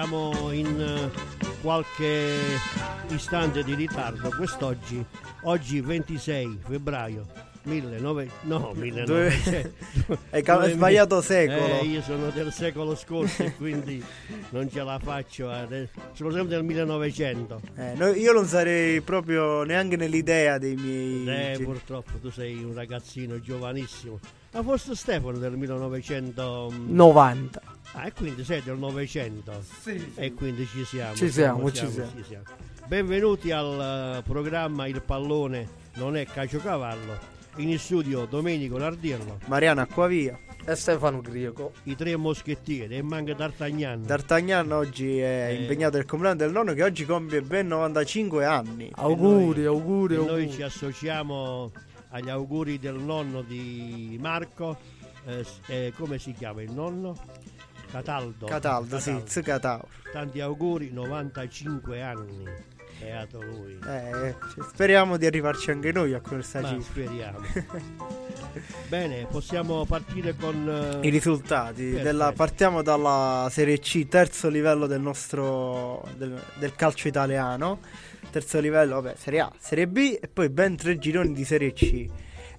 siamo in eh, qualche istante di ritardo quest'oggi, oggi 26 febbraio 1900, no 1900, Hai ca- hai sbagliato secolo. Eh, io sono del secolo scorso e quindi non ce la faccio, adesso. sono sempre del 1900. Eh, no, io non sarei proprio neanche nell'idea dei miei... Eh, purtroppo tu sei un ragazzino giovanissimo. Ma forse Stefano del 1900... 90. Ah, e quindi sei del 900. Sì, E quindi ci siamo. Ci siamo, ci siamo. ci siamo. Benvenuti al eh, programma Il pallone non è caciocavallo. In studio Domenico Nardirlo, Mariano Acquavia. E Stefano Grieco. i tre moschettieri e manca D'Artagnan. D'Artagnan oggi è Eh. impegnato nel compleanno del nonno che oggi compie ben 95 anni. Auguri, noi- auguri, E auguri. noi ci associamo agli auguri del nonno di Marco. Eh, eh, come si chiama il nonno? Cataldo. Cataldo, sì, z Cataldo. Tanti auguri, 95 anni. Beato lui. Eh, cioè, speriamo di arrivarci anche noi a questa Ma cifra. speriamo. Bene, possiamo partire con eh, I risultati della- partiamo dalla Serie C, terzo livello del nostro del, del calcio italiano. Terzo livello, vabbè, Serie A, Serie B e poi ben tre gironi di Serie C.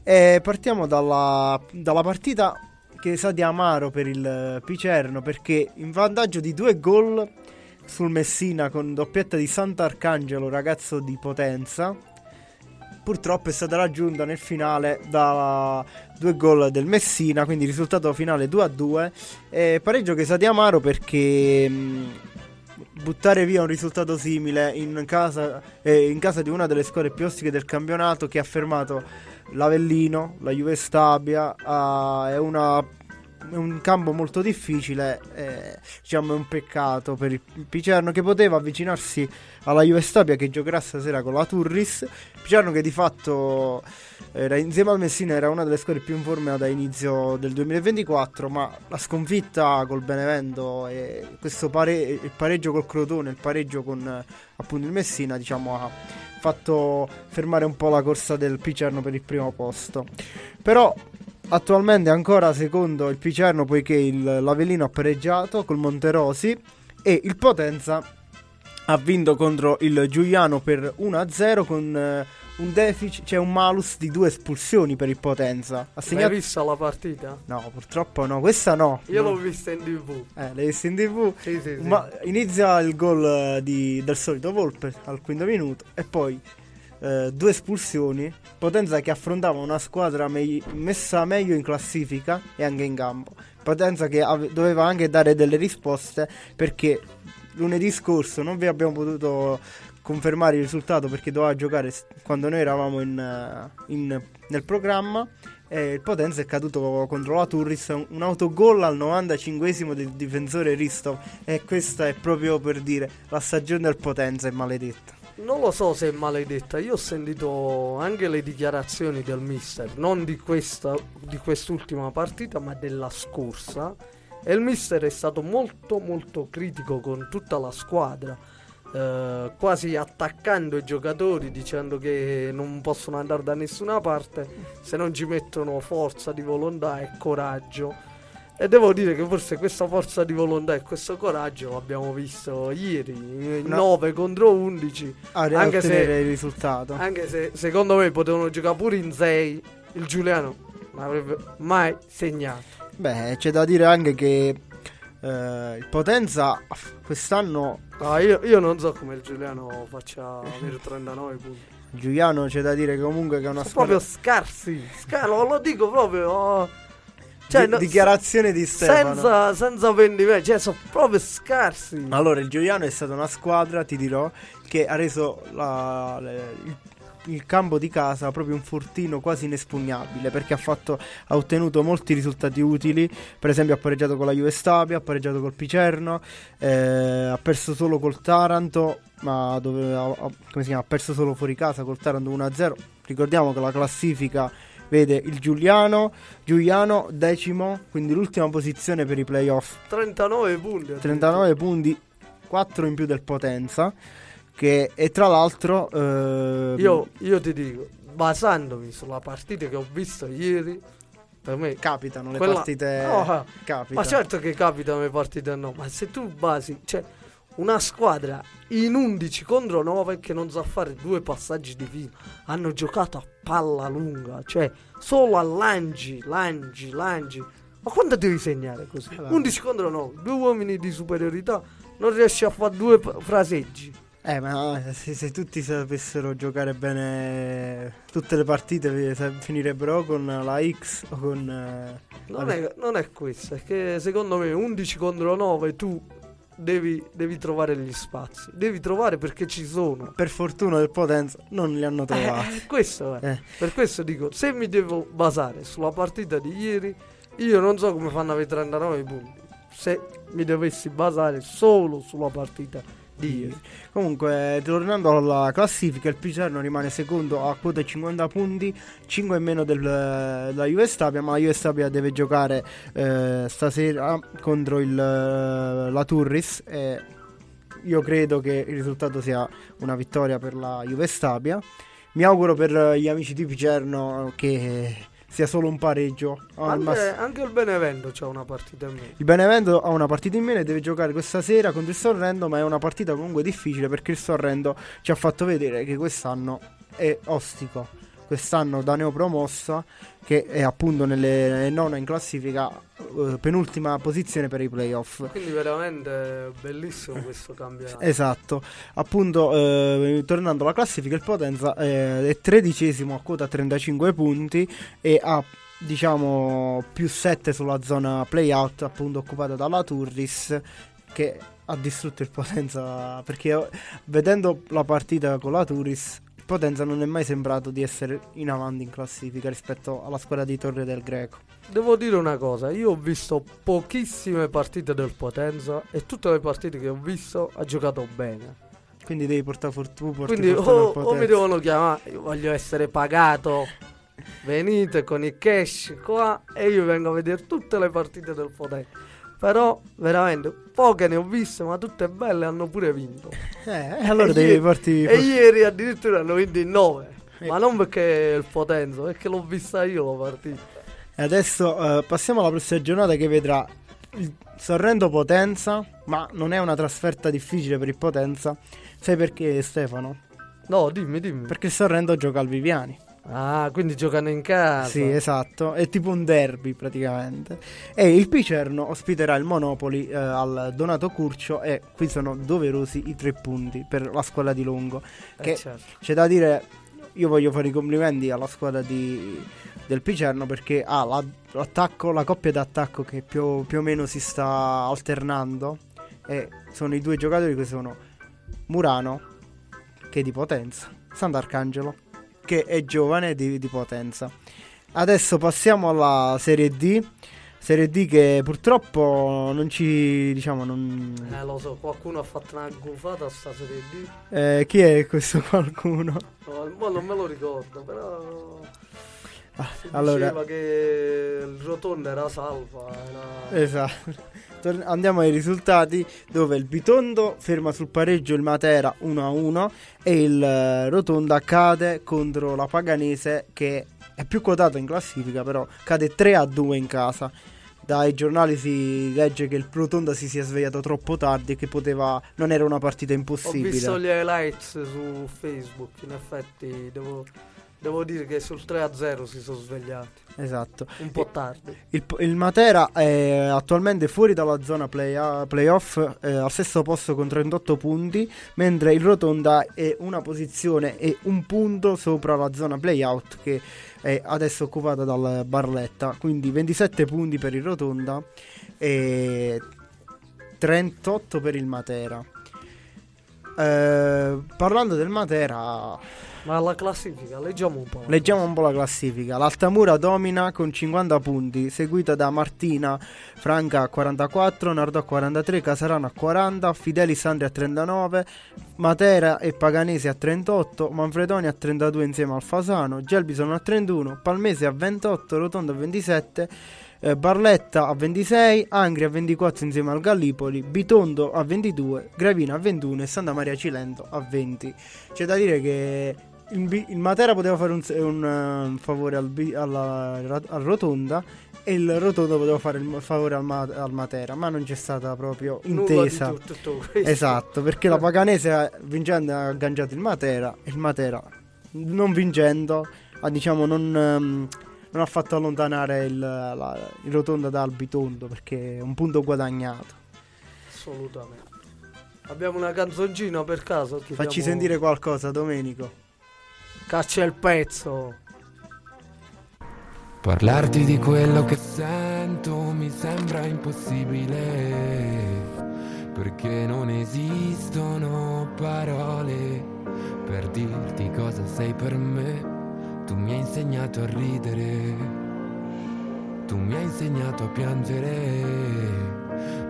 E partiamo dalla, dalla partita che sa di amaro per il Picerno perché in vantaggio di due gol sul Messina con doppietta di Sant'Arcangelo, ragazzo di potenza. Purtroppo è stata raggiunta nel finale da due gol del Messina, quindi risultato finale 2 a 2. E pareggio che sa di amaro perché mh, buttare via un risultato simile in casa, eh, in casa di una delle squadre più ostiche del campionato che ha fermato l'Avellino, la Juve Stabia, ah, è una è un campo molto difficile, eh, diciamo è un peccato per il Picerno che poteva avvicinarsi alla Juve Stabia che giocherà stasera con la Turris. Picerno che di fatto era, insieme al Messina era una delle squadre più in forma da inizio del 2024, ma la sconfitta col Benevento e questo pare- il pareggio col Crotone, il pareggio con appunto il Messina, diciamo ha fatto fermare un po' la corsa del Picerno per il primo posto. Però attualmente è ancora secondo il Picerno poiché il, l'Avellino ha pareggiato col Monterosi e il Potenza ha vinto contro il Giuliano per 1-0 con eh, un deficit, cioè un malus di due espulsioni per il Potenza. Ha Hai segnato... vista la partita? No, purtroppo no, questa no. Io No. l'ho vista in tv. Eh, l'hai vista in tv? Sì, sì, sì. Ma inizia il gol eh, di- del solito Volpe al quinto minuto e poi eh, due espulsioni. Potenza che affrontava una squadra mei- messa meglio in classifica e anche in campo. Potenza che ave- doveva anche dare delle risposte perché lunedì scorso non vi abbiamo potuto confermare il risultato perché doveva giocare quando noi eravamo in, in- nel programma. E il Potenza è caduto contro la Turris, un, autogol al 95esimo del difensore Ristov. E questa è proprio per dire la stagione del Potenza è maledetta. Non lo so se è maledetta, io ho sentito anche le dichiarazioni del mister, non di, questa, di quest'ultima partita, ma della scorsa. E il mister è stato molto molto critico con tutta la squadra, eh, quasi attaccando i giocatori dicendo che non possono andare da nessuna parte se non ci mettono forza di volontà e coraggio. E devo dire che forse questa forza di volontà e questo coraggio l'abbiamo visto ieri, No. 9 contro 11. A Anche se- il risultato. Anche se secondo me potevano giocare pure in 6. Il Giuliano non avrebbe mai segnato. Beh, c'è da dire anche che eh, il Potenza quest'anno No, io, io non so come il Giuliano faccia avere 39 punti. Giuliano c'è da dire comunque che è una squadra proprio scarsi. Scar- lo, dico proprio. oh. Cioè, Di- dichiarazione di Stefano. senza, senza vendimento, cioè sono proprio scarsi. Allora, il Giuliano è stata una squadra, ti dirò, che ha reso la- le- il, il campo di casa proprio un fortino quasi inespugnabile perché ha, fatto, ha ottenuto molti risultati utili. Per esempio, ha pareggiato con la Juve Stabia, ha pareggiato col Picerno, eh, ha perso solo col Taranto, ma dove, ha, ha- come si chiama? ha perso solo fuori casa col Taranto 1-0. Ricordiamo che la classifica vede il Giuliano, Giuliano decimo, quindi l'ultima posizione per i playoff. 39 punti. 39 punti, 4 in più del Potenza. Che e tra l'altro, ehm, Io, io ti dico, basandomi sulla partita che ho visto ieri, per me capitano le Quella- partite. No, capita. Ma certo che capitano le partite no, ma se tu basi, cioè una squadra in 11 contro 9 che non sa fare due passaggi di fila. Hanno giocato a palla lunga, cioè solo a lanci, lanci, lanci. Ma quando devi segnare così? Allora. 11 contro 9, due uomini di superiorità, non riesci a fare due fraseggi. Eh, ma se, se tutti sapessero giocare bene tutte le partite, finirebbero o con la X o con... eh, Non la- è, non è questo, è che secondo me 11 contro 9 tu devi, devi trovare gli spazi. Devi trovare perché ci sono. Per fortuna del Potenza non li hanno trovati. Eh, questo è. Eh. Per questo dico, se mi devo basare sulla partita di ieri, io non so come fanno a avere 39 punti. Se mi dovessi basare solo sulla partita di ieri. Comunque, tornando alla classifica, il Picerno rimane secondo a quota 50 punti, 5 in meno del- della Juve Stabia, ma la Juve Stabia deve giocare eh, stasera contro il, eh, la Turris e io credo che il risultato sia una vittoria per la Juve Stabia. Mi auguro per gli amici di Picerno che sia solo un pareggio. Al Anche, mass- anche il Benevento c'ha una partita in meno. il Benevento ha una partita in meno e deve giocare questa sera contro il Sorrento, ma è una partita comunque difficile perché il Sorrento ci ha fatto vedere che quest'anno è ostico. Quest'anno da neopromossa, che è appunto nelle nona in classifica, eh, penultima posizione per i playoff. Quindi veramente bellissimo questo campionato. Esatto, appunto eh, tornando alla classifica il Potenza eh, è tredicesimo a quota 35 punti e ha diciamo più 7 sulla zona playout appunto occupata dalla Turris che ha distrutto il Potenza perché vedendo la partita con la Turris il Potenza non è mai sembrato di essere in avanti in classifica rispetto alla squadra di Torre del Greco. Devo dire una cosa, io ho visto pochissime partite del Potenza e tutte le partite che ho visto ha giocato bene. Quindi devi portare fortuna. Quindi o, o mi devono chiamare, io voglio essere pagato. Venite con il cash qua e io vengo a vedere tutte le partite del Potenza. Però veramente poche ne ho viste, ma tutte belle hanno pure vinto. Eh, e allora E devi ieri- porti E ieri addirittura hanno vinto in 9. Eh. Ma non perché il Potenza, perché l'ho vista io la partita. E adesso eh, passiamo alla prossima giornata che vedrà il Sorrento Potenza, ma non è una trasferta difficile per il Potenza. Sai perché Stefano? No, dimmi, dimmi. Perché il Sorrento gioca al Viviani. Ah, quindi giocano in casa. Sì, esatto, è tipo un derby praticamente. E il Picerno ospiterà il Monopoli eh, al Donato Curcio e qui sono doverosi i tre punti per la squadra di Longo. Eh, che- certo. C'è da dire, io voglio fare i complimenti alla squadra di- del Picerno perché ha la, l'attacco, la coppia d'attacco che più, più o meno si sta alternando e sono i due giocatori che sono Murano, che è di Potenza, Sant'Arcangelo, che è giovane di, di Potenza. Adesso passiamo alla Serie D. Serie D che purtroppo non ci diciamo non Eh, lo so, qualcuno ha fatto una gufata a sta serie D. eh, chi è questo qualcuno? No, non me lo ricordo, però. Ah, Si allora diceva che il rotondo era salva. Era... Esatto. Tor- Andiamo ai risultati dove il Bitondo ferma sul pareggio il Matera 1-1 e il eh, Rotonda cade contro la Paganese che è più quotata in classifica però cade 3-2 in casa. Dai giornali si legge che il Rotonda si sia svegliato troppo tardi e che poteva non era una partita Ho impossibile. visto gli highlights su Facebook. In effetti, devo, devo dire che sul 3-0 si sono svegliati. Esatto. Un po' tardi. Il, il Matera è attualmente fuori dalla zona play- playoff, eh, al sesto posto con 38 punti, mentre il Rotonda è una posizione e un punto sopra la zona playout che è adesso occupata dal Barletta, quindi 27 punti per il Rotonda e 38 per il Matera. Eh, parlando del Matera, Ma la classifica, leggiamo un po'. Leggiamo un po' la classifica. L'Altamura domina con 50 punti, seguita da Martina Franca a 44, Nardo a 43, Casarano a 40, Fideli Sandri a 39, Matera e Paganesi a 38, Manfredoni a 32 insieme al Fasano, Gelbison a 31, Palmese a 28, Rotondo a 27, eh, Barletta a 26, Angri a 24 insieme al Gallipoli, Bitondo a 22, Gravina a 21 e Santa Maria Cilento a 20. C'è da dire che il, il Matera poteva fare un, un, eh, un favore al, alla, al Rotonda e il Rotondo poteva fare il favore al, Ma- al Matera, ma non c'è stata proprio intesa. tutto, tutto. Esatto, perché la Paganese vincendo ha agganciato il Matera e il Matera non vincendo ha diciamo non, ehm, non ha fatto allontanare il, la- il Rotondo da Albitondo perché è un punto guadagnato. Assolutamente. Abbiamo una canzoncina per caso? Chiediamo- Facci sentire qualcosa, Domenico. Caccia il pezzo. Parlarti di quello che sento mi sembra impossibile, perché non esistono parole per dirti cosa sei per me. Tu mi hai insegnato a ridere, tu mi hai insegnato a piangere.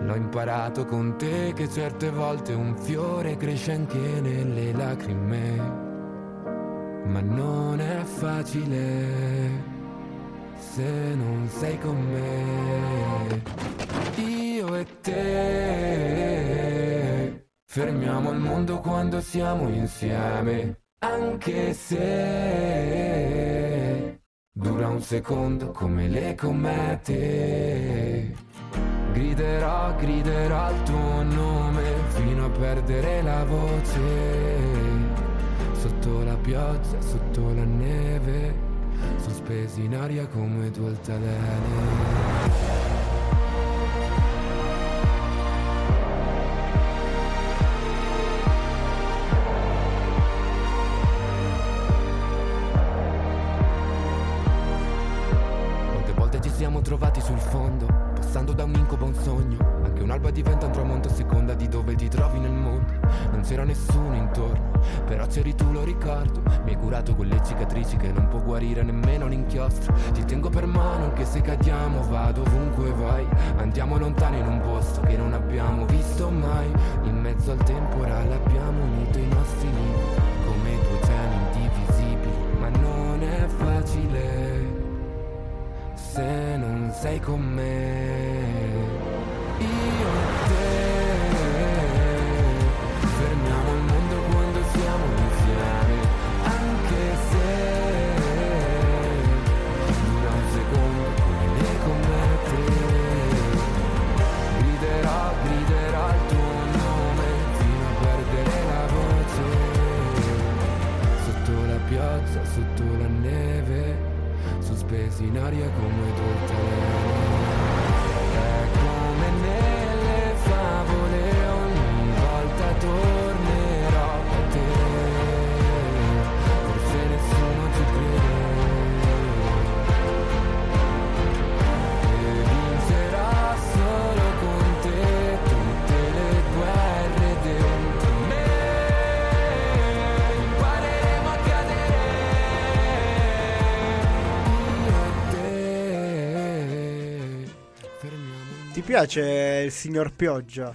L'ho imparato con te che certe volte un fiore cresce anche nelle lacrime, ma non è facile se non sei con me. Io e te fermiamo il mondo quando siamo insieme, anche se dura un secondo come le comete. Griderò, griderò il tuo nome fino a perdere la voce. Sotto la pioggia, sotto la neve, sospesi in aria come due altalene. Quante volte ci siamo trovati sul fondo, passando da un incubo a un sogno. Anche un'alba diventa un tramonto a seconda di dove ti trovi nel mondo. Non c'era nessuno intorno, però c'eri tu, lo ricordo. Mi hai curato con le cicatrici che non può guarire nemmeno l'inchiostro. Ti tengo per mano anche se cadiamo, vado ovunque vai. Andiamo lontano in un posto che non abbiamo visto mai. In mezzo al temporale abbiamo unito i nostri libri come due oceani indivisibili, ma non è facile se non sei con me. Sospesi in aria come due altalene. È Ti piace il signor Pioggia?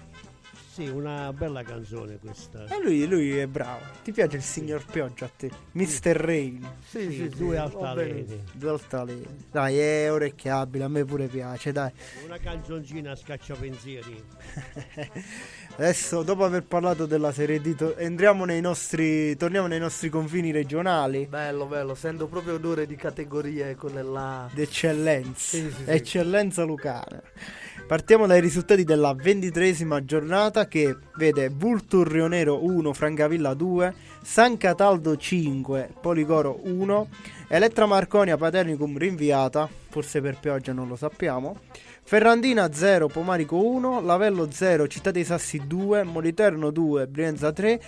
Sì, una bella canzone questa. E lui, lui è bravo. Ti piace il signor Pioggia a te? Mr. Rain. Sì, Sì, sì, sì, due va altaleni. bene. Due altaleni. Dai, è orecchiabile, a me pure piace, dai. Una canzoncina a scacciapensieri. Adesso, dopo aver parlato della Serie D, to- entriamo nei nostri, torniamo nei nostri confini regionali Bello, bello, sento proprio odore di categorie quelle là. d'eccellenza. Sì, sì, sì. Eccellenza lucana. Partiamo dai risultati della ventitresima giornata che vede Vultur Rionero 1, Francavilla 2, San Cataldo 5, Poligoro 1, Elettra Marconia Paternicum rinviata, forse per pioggia non lo sappiamo, Ferrandina 0, Pomarico 1, Lavello 0, Città dei Sassi 2, Moliterno 2, Brienza 3,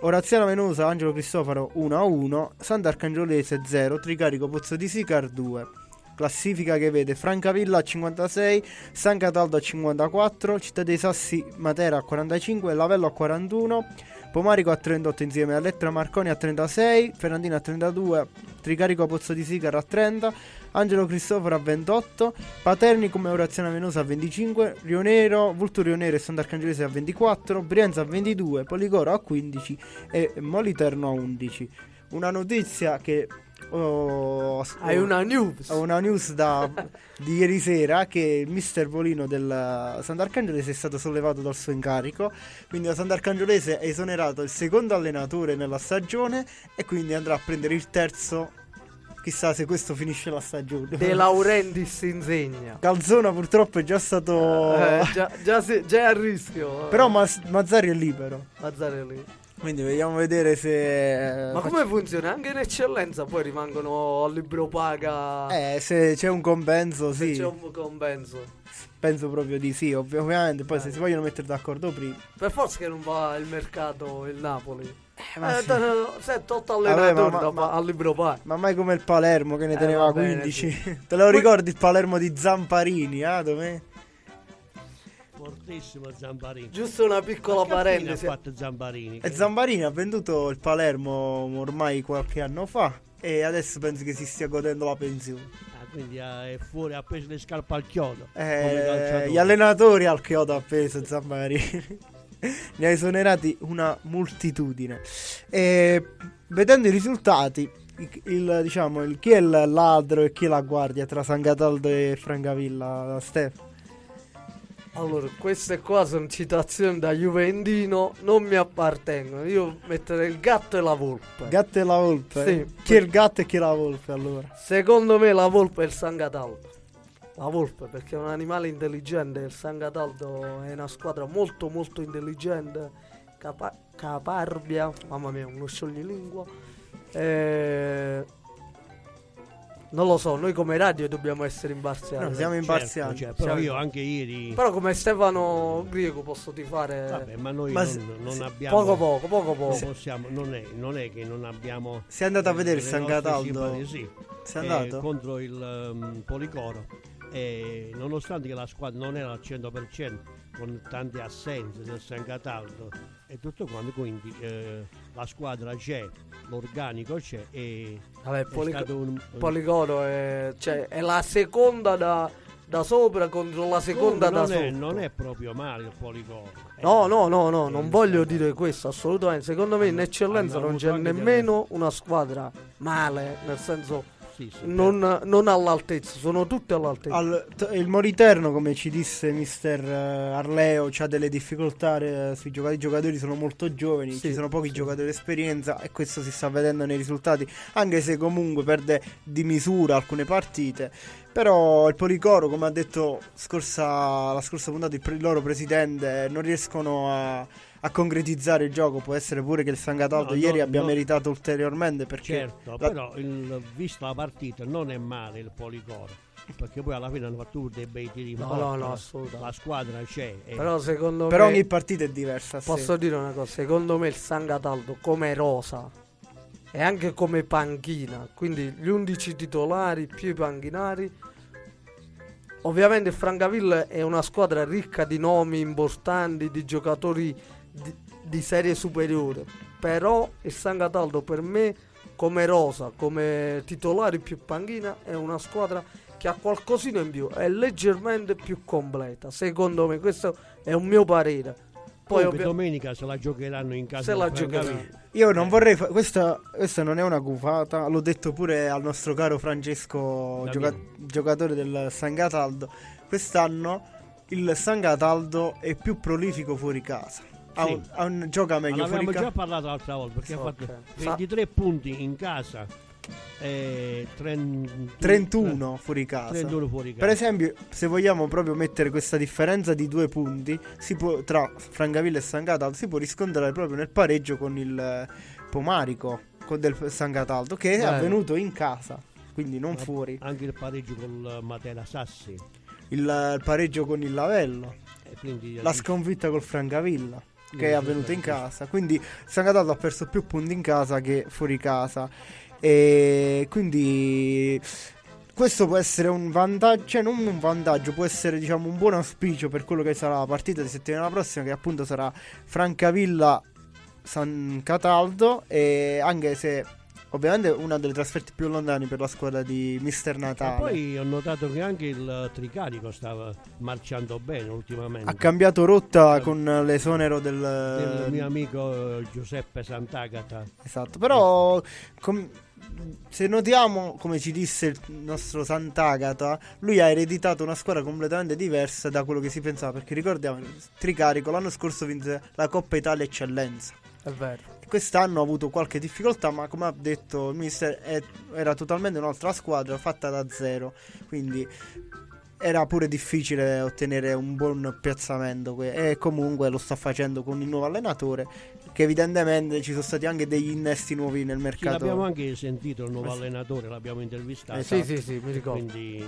Oraziano Venosa, Angelo Cristofaro 1 a 1, Sant'Arcangiolese 0, Tricarico Pozzo di Sicar 2. Classifica che vede Francavilla a 56, San Cataldo a 54, Città dei Sassi Matera a 45, Lavello a 41, Pomarico a 38 insieme a Lettra Marconi a 36, Fernandina a 32, Tricarico Pozzo di Sicar a 30, Angelo Cristoforo a 28, Paternicum e Orazione Venosa a 25, Rionero, Vulturo Rionero e Sant'Arcangelese a 24, Brienza a 22, Poligoro a 15 e Moliterno a 11. Una notizia che ho, Hai una news. ho una news da, di ieri sera che il mister Volino del Sant'Arcangelese è stato sollevato dal suo incarico, quindi la Sant'Arcangelese è esonerato il secondo allenatore nella stagione e quindi andrà a prendere il terzo chissà se questo finisce la stagione. De Laurentiis insegna. Calzona purtroppo è già stato... Eh, già, già, si- già è a rischio. Però Mas- Mazzari è libero. Mazzarelli. Quindi vediamo vedere se... Ma come funziona? Anche in eccellenza poi rimangono al libro paga. Eh, se c'è un compenso, se sì. c'è un compenso. Penso proprio di sì, ovvi- ovviamente. Poi Eh. se si vogliono mettere d'accordo prima. Per forza che non va il mercato il Napoli. ma Eh, sì. t- 7-8 Vabbè, allenatori ma- da ma- fa- al libro paga. Ma mai come il Palermo che ne Eh, teneva va bene, 15. Te lo ricordi il Palermo di Zamparini? Ah, dov'è? Fortissimo Zamparini. Giusto una piccola parentesi. ha fatto Zamparini? E Zamparini ha venduto il Palermo ormai qualche anno fa. E adesso penso che si stia godendo la pensione. Ah, quindi ah, è fuori, ha preso le scarpe al chiodo. Eh, gli allenatori al chiodo appeso Zamparini. ne ha esonerati una moltitudine. E vedendo i risultati, il, il- diciamo, il- chi è il ladro e chi è la guardia tra San Cataldo e Francavilla, Stef? Allora, queste qua sono citazioni da Juventino, non mi appartengono. Io metterei il gatto e la volpe. Gatto e la volpe? Sì. eh? Chi è il gatto e chi è la volpe allora? Secondo me la volpe è il San Cataldo. La volpe perché è un animale intelligente, il San Cataldo è una squadra molto molto intelligente, capa- caparbia, mamma mia, uno scioglilingua. Eh, non lo so, noi come radio dobbiamo essere imparziali. No, siamo imparziali. Certo, cioè, però Certo. io anche ieri... Però come Stefano Griego posso ti fare Vabbè, ma noi Ma non, se- non se- abbiamo... poco poco, poco non poco. possiamo, non, è, non è che non abbiamo... Sei andato a vedere il San Cataldo? Sì, Sei eh, andato? contro il ehm, Policoro. E nonostante che la squadra non era al 100% con tante assenze del San Cataldo e tutto quanto, quindi eh, la squadra c'è, l'organico c'è e Vabbè, stato un, Poligoro è, cioè, è la seconda da, da sopra contro la seconda non, da sotto. non è proprio male il Policoro. No, Eh, no, no, no, eh, non il voglio San dire questo, assolutamente. Secondo me in eccellenza non c'è nemmeno una squadra male, nel senso Sì, sì, non, non all'altezza, sono tutte all'altezza. Al- t- il Moriterno, come ci disse mister eh, Arleo, ha delle difficoltà eh, sui giocatori. I giocatori sono molto giovani, Sì, ci sono pochi sì. giocatori esperienza e questo si sta vedendo nei risultati, anche se comunque perde di misura alcune partite. Però il Policoro, come ha detto scorsa, la scorsa puntata il, pre- il loro presidente, non riescono a, a concretizzare il gioco. Può essere pure che il San Cataldo No, ieri no, abbia no. meritato ulteriormente perché Certo, la- però il, vista la partita non è male il Policoro, perché poi alla fine hanno fatto pure dei bei tiri No, no, no, la- assolutamente. La squadra c'è. e- Però secondo però me ogni partita è diversa. sì. posso dire una cosa, secondo me il San Cataldo come rosa e anche come panchina, quindi gli 11 titolari più i panchinari Ovviamente il Francavilla è una squadra ricca di nomi importanti, di giocatori di, di serie superiore. Però il San Cataldo per me, come rosa, come titolare più panchina, è una squadra che ha qualcosina in più, è leggermente più completa. Secondo me, questo è un mio parere. Poi ovvia- domenica se la giocheranno in casa se la giocheranno. Io non Eh. vorrei. fa- questa, questa non è una gufata. L'ho detto pure al nostro caro Francesco, gioca- giocatore del San Cataldo. Quest'anno il San Cataldo è più prolifico fuori casa. Ha Sì. un, ha un- gioca meglio fuori avevamo già parlato l'altra volta perché Ok. ha fatto Sa- 23 punti in casa e 30 31 fuori casa. 31 fuori casa. Per esempio, se vogliamo proprio mettere questa differenza di due punti si può, tra Francavilla e San Cataldo, si può riscontrare proprio nel pareggio con il eh, Pomarico con del San Cataldo, che è Bello. avvenuto in casa, quindi non Ma- fuori. Anche il pareggio con Matera Sassi. Il, eh, pareggio con il Lavello, E quindi la sconfitta col Francavilla, che è sì, in casa. Quindi San Cataldo ha perso più punti in casa che fuori casa. E quindi questo può essere un vantaggio, cioè non un vantaggio, può essere diciamo un buon auspicio per quello che sarà la partita di settimana prossima, che appunto sarà Francavilla San Cataldo. E anche se ovviamente una delle trasferte più lontane per la squadra di Mister E Natale. poi ho notato che anche il Tricarico stava marciando bene ultimamente. ha cambiato rotta con l'esonero del, del mio amico eh, Giuseppe Sant'Agata. Esatto, però com- se notiamo, come ci disse il nostro Sant'Agata, lui ha ereditato una squadra completamente diversa da quello che si pensava, perché ricordiamo, il Tricarico l'anno scorso vinse la Coppa Italia Eccellenza. È vero. Quest'anno ha avuto qualche difficoltà, ma come ha detto il mister, è- era totalmente un'altra squadra fatta da zero. Quindi era pure difficile ottenere un buon piazzamento. E comunque lo sta facendo con il nuovo allenatore. Che evidentemente ci sono stati anche degli innesti nuovi nel Sì, mercato. l'abbiamo anche sentito il nuovo Eh sì. allenatore, l'abbiamo intervistato. Esatto. Sì, sì, sì, mi ricordo. Quindi,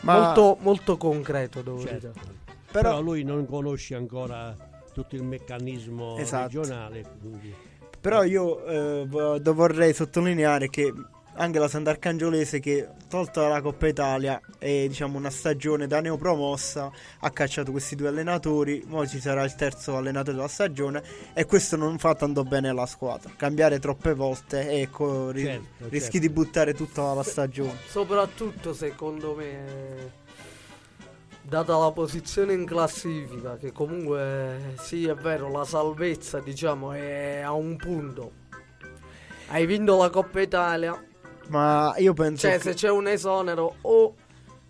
Ma Molto, molto concreto, devo certo. dire. Però, però, lui non conosce ancora tutto il meccanismo Esatto. regionale. quindi- però io eh, vo- vorrei sottolineare che anche la Sant'Arcangiolese che tolta la Coppa Italia e diciamo una stagione da neopromossa ha cacciato questi due allenatori. Ora ci sarà il terzo allenatore della stagione e questo non fa tanto bene alla squadra. Cambiare troppe volte e ecco, ri- Certo, rischi certo. di buttare tutta la stagione. Soprattutto secondo me, data la posizione in classifica, che comunque sì è vero, la salvezza diciamo è a un punto. Hai vinto la Coppa Italia, ma io penso cioè che- se c'è un esonero o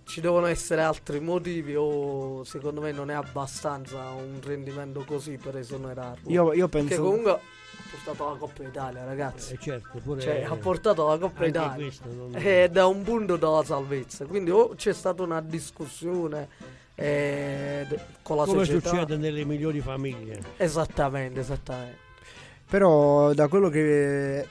ci devono essere altri motivi o secondo me non è abbastanza un rendimento così per esonerarlo. io, io Perché penso comunque ha portato la Coppa Italia ragazzi. Eh, certo, pure Cioè ha portato la Coppa anche Italia. questo non- Ed è un punto dalla salvezza. Quindi o c'è stata una discussione eh, con la come società. succede nelle migliori famiglie. Esattamente, esattamente. Però da quello che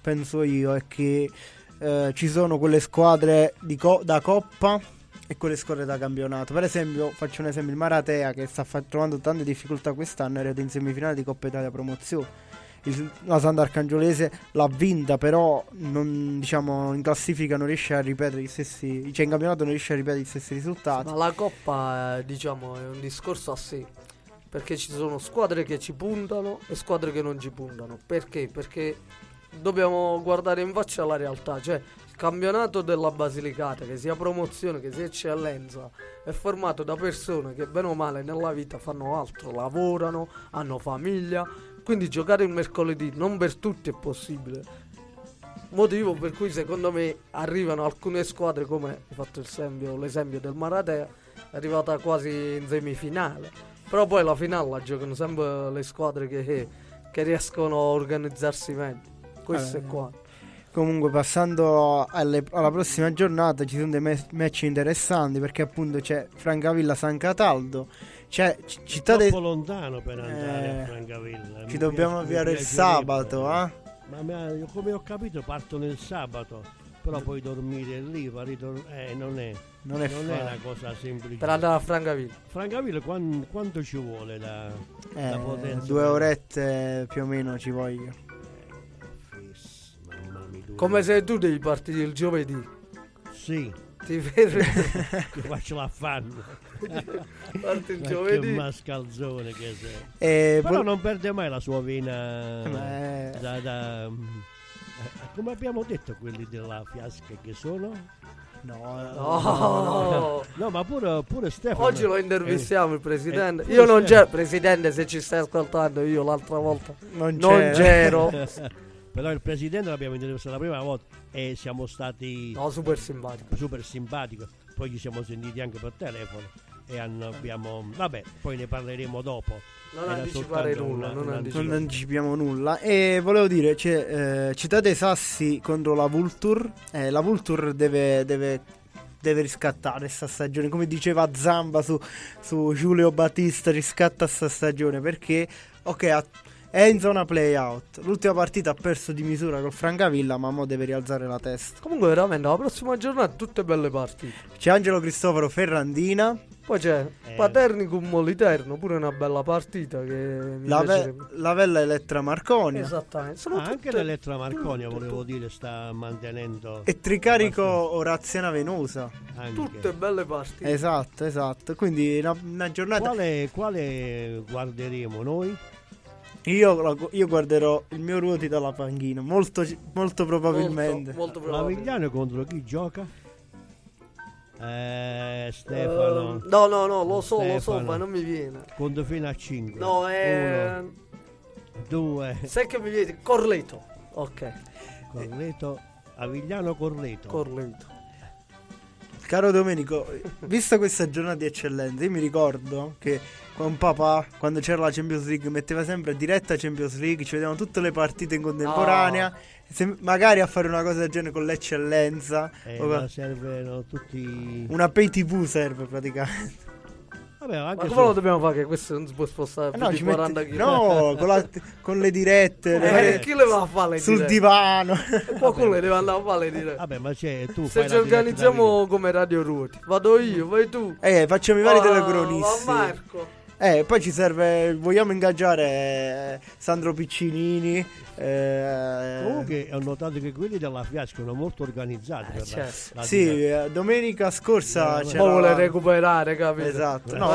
penso io è che eh, ci sono quelle squadre di co- da coppa e quelle squadre da campionato. Per esempio, faccio un esempio, il Maratea che sta fa- trovando tante difficoltà quest'anno, è arrivato in semifinale di Coppa Italia promozione. Il- la Sant'Arcangiolese l'ha vinta, però non, diciamo, in classifica non riesce a ripetere gli stessi, cioè in campionato non riesce a ripetere gli stessi risultati. Ma la Coppa, eh, diciamo, è un discorso a sé. Perché ci sono squadre che ci puntano e squadre che non ci puntano. Perché? Perché dobbiamo guardare in faccia la realtà. Cioè, il campionato della Basilicata, che sia promozione, che sia eccellenza, è formato da persone che bene o male nella vita fanno altro, lavorano, hanno famiglia. Quindi giocare il mercoledì non per tutti è possibile. Motivo per cui secondo me arrivano alcune squadre come hai fatto l'esempio, l'esempio del Maratea, è arrivata quasi in semifinale. Però poi la finale la giocano sempre le squadre che, che riescono a organizzarsi meglio. Questo Eh, è qua. Comunque, passando alle- alla prossima giornata, ci sono dei match interessanti perché appunto c'è Francavilla San Cataldo, c'è C- Città dei. troppo lontano per andare Eh, a Francavilla. Ci Mi dobbiamo mi avviare il sabato, eh? Ma mi- come ho capito partono il sabato, però poi dormire lì, va ritor- eh, non è, Non è non è una cosa semplice. Per andare a Francavilla. Francavilla quan- quanto ci vuole da... Eh, la potenza due orette più o meno ci voglio. Fiss, mamma mia, Come se tu devi partire il giovedì. Sì, Ti fermi, che faccio l'affanno. parti il Ma che giovedì. mascalzone che sei. E Però vol- non perde mai la sua vena Eh, da... da- eh, come abbiamo detto quelli della fiasca che sono? no, No. No, ma pure, pure Stefano. Oggi lo intervistiamo il presidente. eh, Io non c'ero, presidente, se ci stai ascoltando, io l'altra volta non, c'ero. Però il presidente l'abbiamo intervistato la prima volta e siamo stati No, super simpatico. super simpatici. Poi ci siamo sentiti anche per telefono e hanno- abbiamo... Vabbè, poi ne parleremo dopo. Non Era anticipare nulla, una- non una anticipare. Non anticipiamo nulla. E volevo dire, c'è eh, Città dei Sassi contro la Vulture. Eh, la Vulture deve, deve, deve riscattare sta stagione. Come diceva Zamba su, su Giulio Battista, riscatta sta stagione perché, ok, ha- è in zona play-out. L'ultima partita ha perso di misura col Francavilla, ma mo deve rialzare la testa. Comunque, veramente, la prossima giornata tutte belle partite. C'è Angelo Cristoforo Ferrandina. Poi c'è Eh. Paternicum Moliterno, pure una bella partita che mi La, piacerebbe. la Vella Elettra Marconia. Esattamente. Sono Ah, anche tutte- l'Elettra Marconia, tutte, volevo dire, sta mantenendo... E Tricarico Oraziana Venosa. anche. Tutte belle partite. Esatto, esatto. Quindi una, una giornata. Quale, quale guarderemo noi? Io, io guarderò il mio ruoti dalla panchina. Molto, molto probabilmente. Molto, molto probabile. Lavigliano contro chi gioca? Eh, Stefano. Ehm, no, no, no, lo so, lo so, Stefano. ma non mi viene. Conto fino a 5. No, è. Uno, due. Sai che mi viene? Corleto. Ok, Corleto. Avigliano Corleto. Corleto. Caro Domenico, vista questa giornata di eccellenza, io mi ricordo che con papà, quando c'era la Champions League, metteva sempre diretta Champions League, ci vedevano tutte le partite in contemporanea, se- magari a fare una cosa del genere con l'eccellenza. Eh, o- ma servono tutti... una pay TV serve praticamente. Vabbè, Ma anche come lo su- dobbiamo fare? Che questo non si può spostare Eh più no, di ci 40 metti- kg. no, con, la- con le dirette, le- Eh, chi le va a fare le sul dirette? divano. Qualcuno le deve andare a fare le dirette. Vabbè, ma c'è tu Se fai ci organizziamo come Radio Ruoti, vado io, vai tu. Eh, facciamo i vari Ah, telecronisti. ma Marco. Eh, poi ci serve, vogliamo ingaggiare eh, Sandro Piccinini. eh, Comunque ho notato che quelli della Fiat sono molto organizzati. per la- certo. la sì, diretta. eh, domenica scorsa Eh, c'era... Poi vuole recuperare, capito? Esatto, no,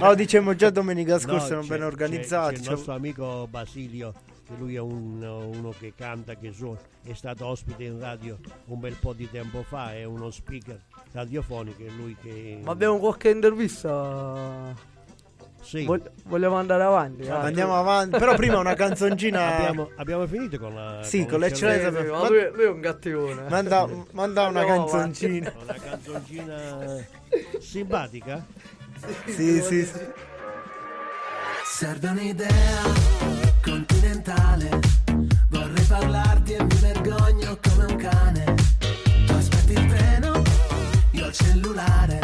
no, dicemmo già domenica No, scorsa, erano c'è- ben c'è- organizzati. C'è il cioè- nostro amico Basilio, che lui è un- uno che canta, che suona, è stato ospite in radio un bel po' di tempo fa, è uno speaker radiofonico, è lui che... Ma abbiamo qualche intervista? Sì. Vog- vogliamo andare avanti? ah? Andiamo avanti, però prima una canzoncina. Abbiamo, abbiamo finito con la... Sì, con Sì, l'eccellenza. sì, Ma- ma lui, lui è un cattivone. Manda, manda una canzoncina. Una canzoncina simpatica? Sì, sì, sì. Serve un'idea continentale. Vorrei parlarti e mi vergogno come un cane. Tu aspetti il treno, io il cellulare.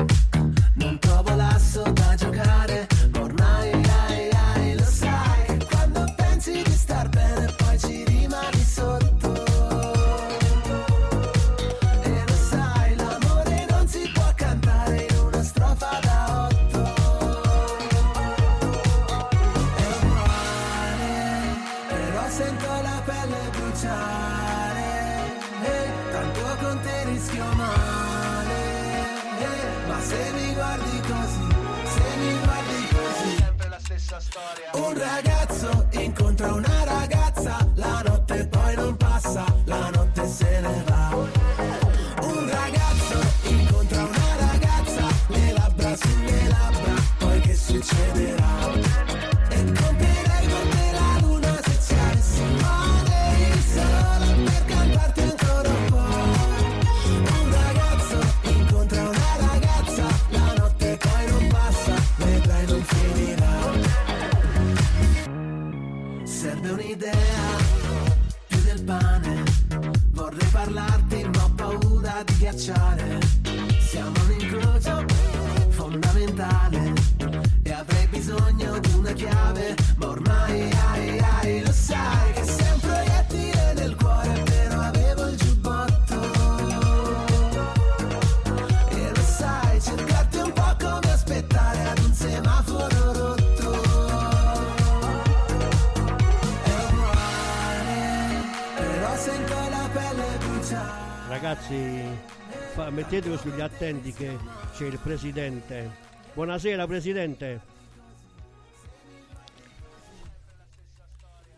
Sugli attenti che c'è il presidente. Buonasera presidente.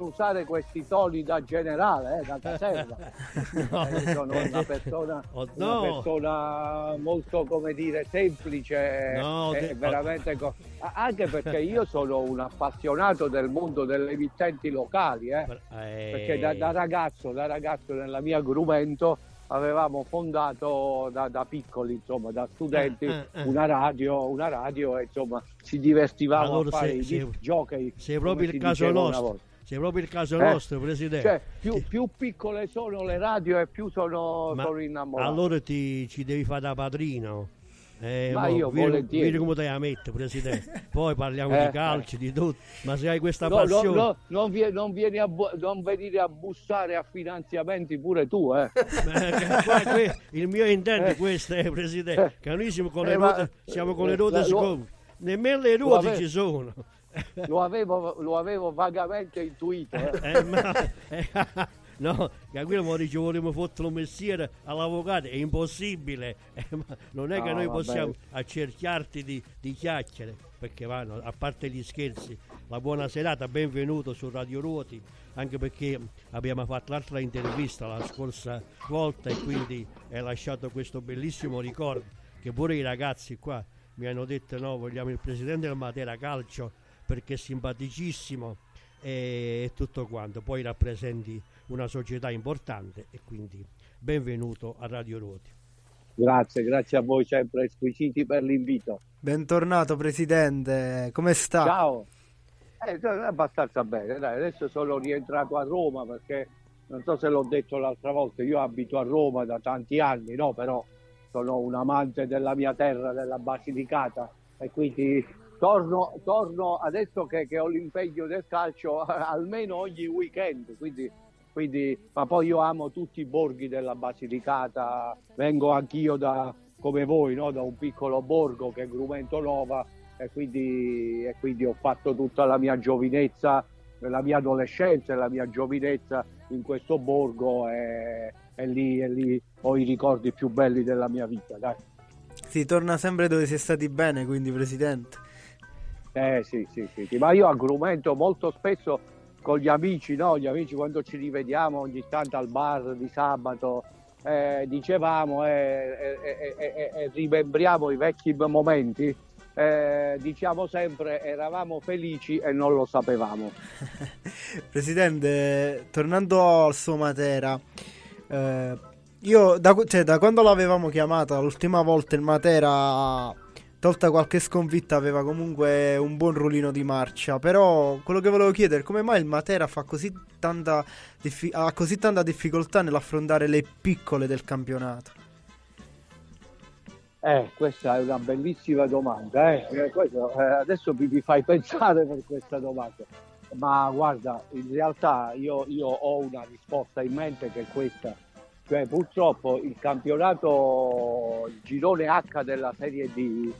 usare questi toni da generale, eh, da caserma. No. Eh, sono una persona, Oh, una no. persona molto, come dire, semplice No, e de- veramente... co- anche perché io sono un appassionato del mondo delle emittenti locali, eh, Eh, perché da, da ragazzo, da ragazzo nella mia agrumento avevamo fondato da, da piccoli, insomma, da studenti, Eh, eh, eh. una radio, una radio e insomma ci divertivamo Allora a fare sei- i jockey. sei proprio il caso nostro. Sei proprio il caso nostro, presidente. Cioè, più, più piccole sono le radio e più sono, Ma sono innamorato. allora ti, ci devi fare da padrino. Eh, Ma mo, io vedi- volentieri. vedi come te la metti, presidente. Poi parliamo Eh, di calcio, di tutto. Ma se hai questa No, no, passione. no, non, vie- non vieni a non venire a bussare a finanziamenti pure tu, eh. Eh, qua- que- il mio intento è questo, eh, Presidente, che noi siamo con le Eh, ma- ruote, siamo con le eh, ruote scomode. Nemmeno le ruote ave- ci sono. Lo avevo, lo avevo vagamente intuito. eh. Eh, ma- eh, no, che quello mi dice vogliamo fottere un mestiere all'avvocato, è impossibile. Eh, non è che No, noi vabbè. possiamo accerchiarti di, di chiacchiere, perché vanno, a parte gli scherzi, la buona serata, benvenuto su Radio Ruoti, anche perché abbiamo fatto l'altra intervista la scorsa volta e quindi hai lasciato questo bellissimo ricordo che pure i ragazzi qua mi hanno detto no, vogliamo il presidente del Matera Calcio perché è simpaticissimo e tutto quanto. Poi rappresenti una società importante e quindi benvenuto a Radio Ruoti. Grazie, grazie a voi sempre squisiti per l'invito. Bentornato Presidente, come sta? Ciao. Eh, abbastanza bene, dai, adesso sono rientrato a Roma perché non so se l'ho detto l'altra volta, io abito a Roma da tanti anni, no? però sono un amante della mia terra, della Basilicata e quindi torno, torno adesso che, che, ho l'impegno del calcio almeno ogni weekend, quindi, quindi, ma poi io amo tutti i borghi della Basilicata, vengo anch'io da, come voi, no? da un piccolo borgo che è Grumento Nova e quindi, e quindi ho fatto tutta la mia giovinezza, la mia adolescenza e la mia giovinezza in questo borgo e, e, lì, e lì ho i ricordi più belli della mia vita. Dai. Si torna sempre dove si è stati bene, quindi Presidente. Eh sì, sì, sì, sì. ma io agrumento molto spesso con gli amici, no? Gli amici quando ci rivediamo ogni tanto al bar di sabato, eh, dicevamo e eh, eh, eh, rimembriamo i vecchi momenti eh, diciamo sempre eravamo felici e non lo sapevamo. Presidente, tornando al suo Matera, eh, io da, cioè, da, quando l'avevamo chiamata l'ultima volta il Matera, tolta qualche sconfitta, aveva comunque un buon ruolino di marcia. Però quello che volevo chiedere come mai il Matera così diffi- ha così tanta difficoltà nell'affrontare le piccole del campionato. Eh, questa è una bellissima domanda. Eh. eh questo, eh, adesso mi, mi, fai pensare per questa domanda. Ma guarda, in realtà io, io, ho una risposta in mente che è questa. Cioè, purtroppo il campionato, il girone H della Serie D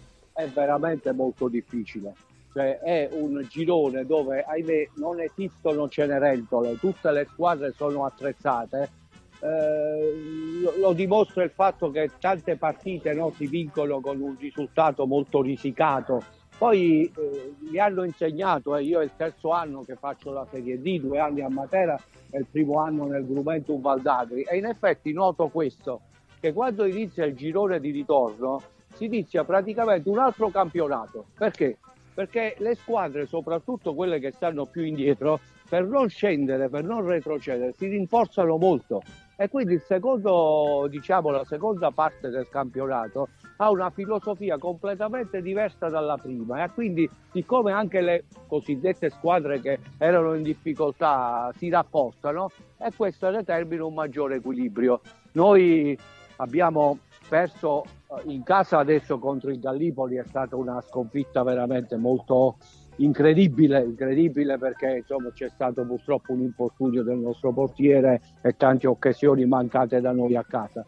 è veramente molto difficile. Cioè, è un girone dove, ahimè, non esistono cenerentole, tutte le squadre sono attrezzate eh, lo, lo, dimostra il fatto che tante partite no, si vincono con un risultato molto risicato. Poi eh, mi hanno insegnato, eh, io è il terzo anno che faccio la Serie D, due anni a Matera e il primo anno nel Grumentum Valdagri e in effetti noto questo, che quando inizia il girone di ritorno si inizia praticamente un altro campionato. Perché? Perché le squadre, soprattutto quelle che stanno più indietro, per non scendere, per non retrocedere, si rinforzano molto e quindi il secondo, diciamo, la seconda parte del campionato ha una filosofia completamente diversa dalla prima e quindi siccome anche le cosiddette squadre che erano in difficoltà si rafforzano e questo determina un maggiore equilibrio. Noi abbiamo perso eh, in casa adesso contro il Gallipoli, è stata una sconfitta veramente molto incredibile, incredibile perché insomma, c'è stato purtroppo un infortunio del nostro portiere e tante occasioni mancate da noi a casa.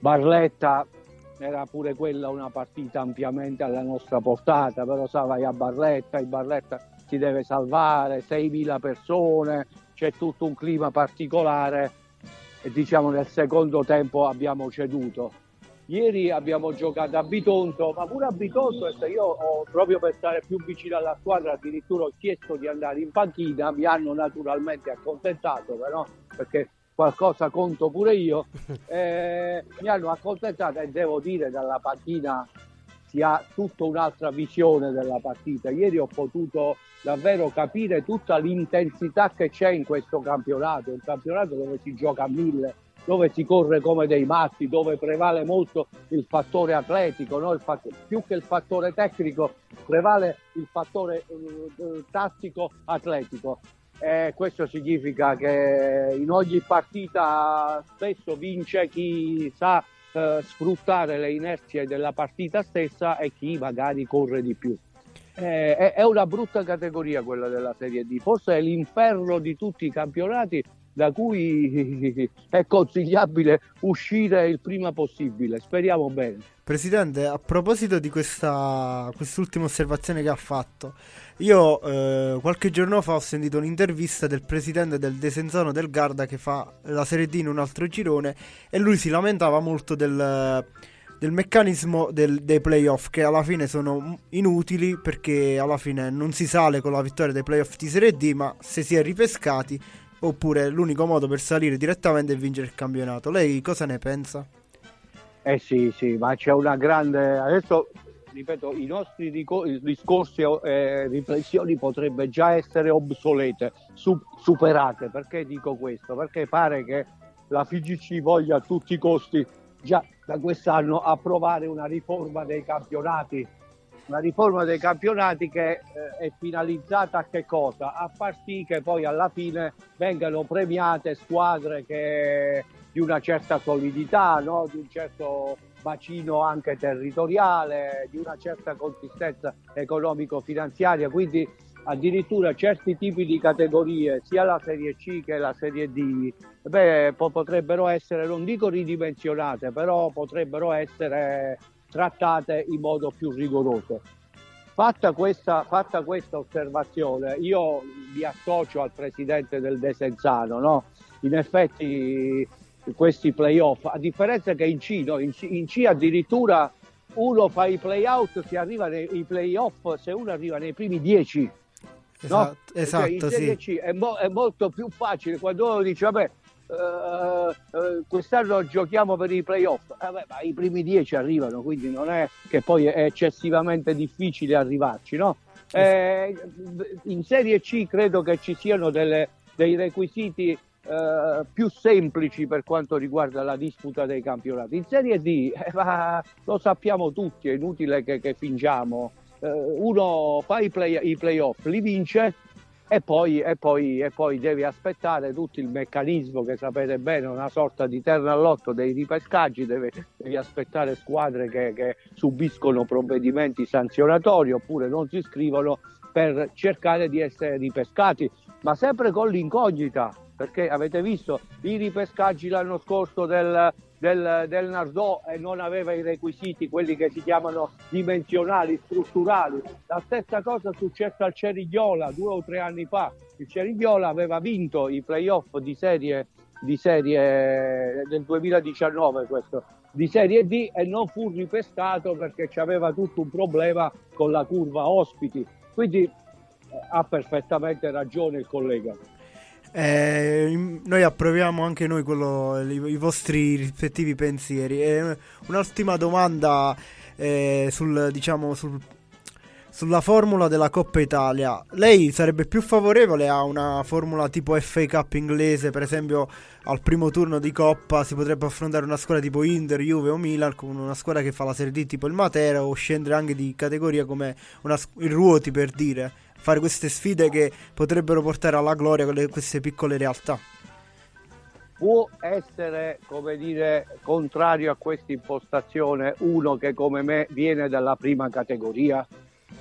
Barletta era pure quella una partita ampiamente alla nostra portata, però sa vai a Barletta, il Barletta si deve salvare, 6.000 persone, c'è tutto un clima particolare e diciamo nel secondo tempo abbiamo ceduto Ieri abbiamo giocato a Bitonto, ma pure a Bitonto io ho, proprio per stare più vicino alla squadra addirittura ho chiesto di andare in panchina, mi hanno naturalmente accontentato però perché qualcosa conto pure io, eh, mi hanno accontentato e devo dire dalla panchina si ha tutta un'altra visione della partita. Ieri ho potuto davvero capire tutta l'intensità che c'è in questo campionato, un campionato dove si gioca a mille dove si corre come dei matti, dove prevale molto il fattore atletico, no? il fattore, più che il fattore tecnico prevale il fattore uh, tattico atletico. E questo significa che in ogni partita spesso vince chi sa uh, sfruttare le inerzie della partita stessa e chi magari corre di più. è una brutta categoria quella della Serie D, forse è l'inferno di tutti i campionati da cui è consigliabile uscire il prima possibile. Speriamo bene. Presidente, a proposito di questa quest'ultima osservazione che ha fatto, io eh, qualche giorno fa ho sentito un'intervista del presidente del Desenzano del Garda che fa la Serie D in un altro girone e lui si lamentava molto del, del meccanismo del, dei playoff che alla fine sono inutili perché alla fine non si sale con la vittoria dei playoff di Serie D ma se si è ripescati oppure l'unico modo per salire direttamente è vincere il campionato. Lei cosa ne pensa? Eh sì, sì, ma c'è una grande... Adesso, ripeto, i nostri discorsi e eh, riflessioni potrebbero già essere obsolete, su- superate. Perché dico questo? Perché pare che la FIGC voglia a tutti i costi già da quest'anno approvare una riforma dei campionati una riforma dei campionati che eh, è finalizzata a che cosa? A far sì che poi alla fine vengano premiate squadre che, di una certa solidità, no? di un certo bacino anche territoriale, di una certa consistenza economico-finanziaria, quindi addirittura certi tipi di categorie, sia la Serie C che la Serie D, beh, potrebbero essere, non dico ridimensionate, però potrebbero essere trattate in modo più rigoroso. Fatta questa, fatta questa osservazione, io mi associo al presidente del Desenzano, no? in effetti questi playoff, a differenza che in C, no? in, C in C addirittura uno fa i playout, si arriva nei playoff se uno arriva nei primi dieci. Esatto, no? esatto in Serie sì. C è, mo- è molto più facile quando uno dice vabbè Uh, uh, quest'anno giochiamo per i playoff, eh, beh, ma i primi dieci arrivano, quindi non è che poi è eccessivamente difficile arrivarci. No? Eh, in Serie C credo che ci siano delle, dei requisiti uh, più semplici per quanto riguarda la disputa dei campionati. In Serie D lo sappiamo tutti, è inutile che, che fingiamo. uno fa i, play, i playoff, li vince e poi, e, poi, e poi devi aspettare tutto il meccanismo che sapete bene, una sorta di terra all'otto dei ripescaggi, devi, devi aspettare squadre che, che, subiscono provvedimenti sanzionatori oppure non si iscrivono per cercare di essere ripescati, ma sempre con l'incognita, perché avete visto i ripescaggi l'anno scorso del, del, del Nardò e non aveva i requisiti, quelli che si chiamano dimensionali, strutturali. La stessa cosa è successa al Cerignola due o tre anni fa. Il Cerignola aveva vinto i playoff di serie, di serie del 2019 questo, di Serie D e non fu ripescato perché c'aveva tutto un problema con la curva ospiti. Quindi eh, ha perfettamente ragione il collega. Eh, noi approviamo anche noi quello, i, i, vostri rispettivi pensieri. E un'ultima domanda eh, sul, diciamo, sul, sulla formula della Coppa Italia. Lei sarebbe più favorevole a una formula tipo FA Cup inglese, per esempio al primo turno di Coppa si potrebbe affrontare una squadra tipo Inter, Juve o Milan con una squadra che fa la Serie D tipo il Matera o scendere anche di categoria come una, il Ruoti per dire fare queste sfide che potrebbero portare alla gloria queste piccole realtà. Può essere, come dire, contrario a questa impostazione uno che come me viene dalla prima categoria?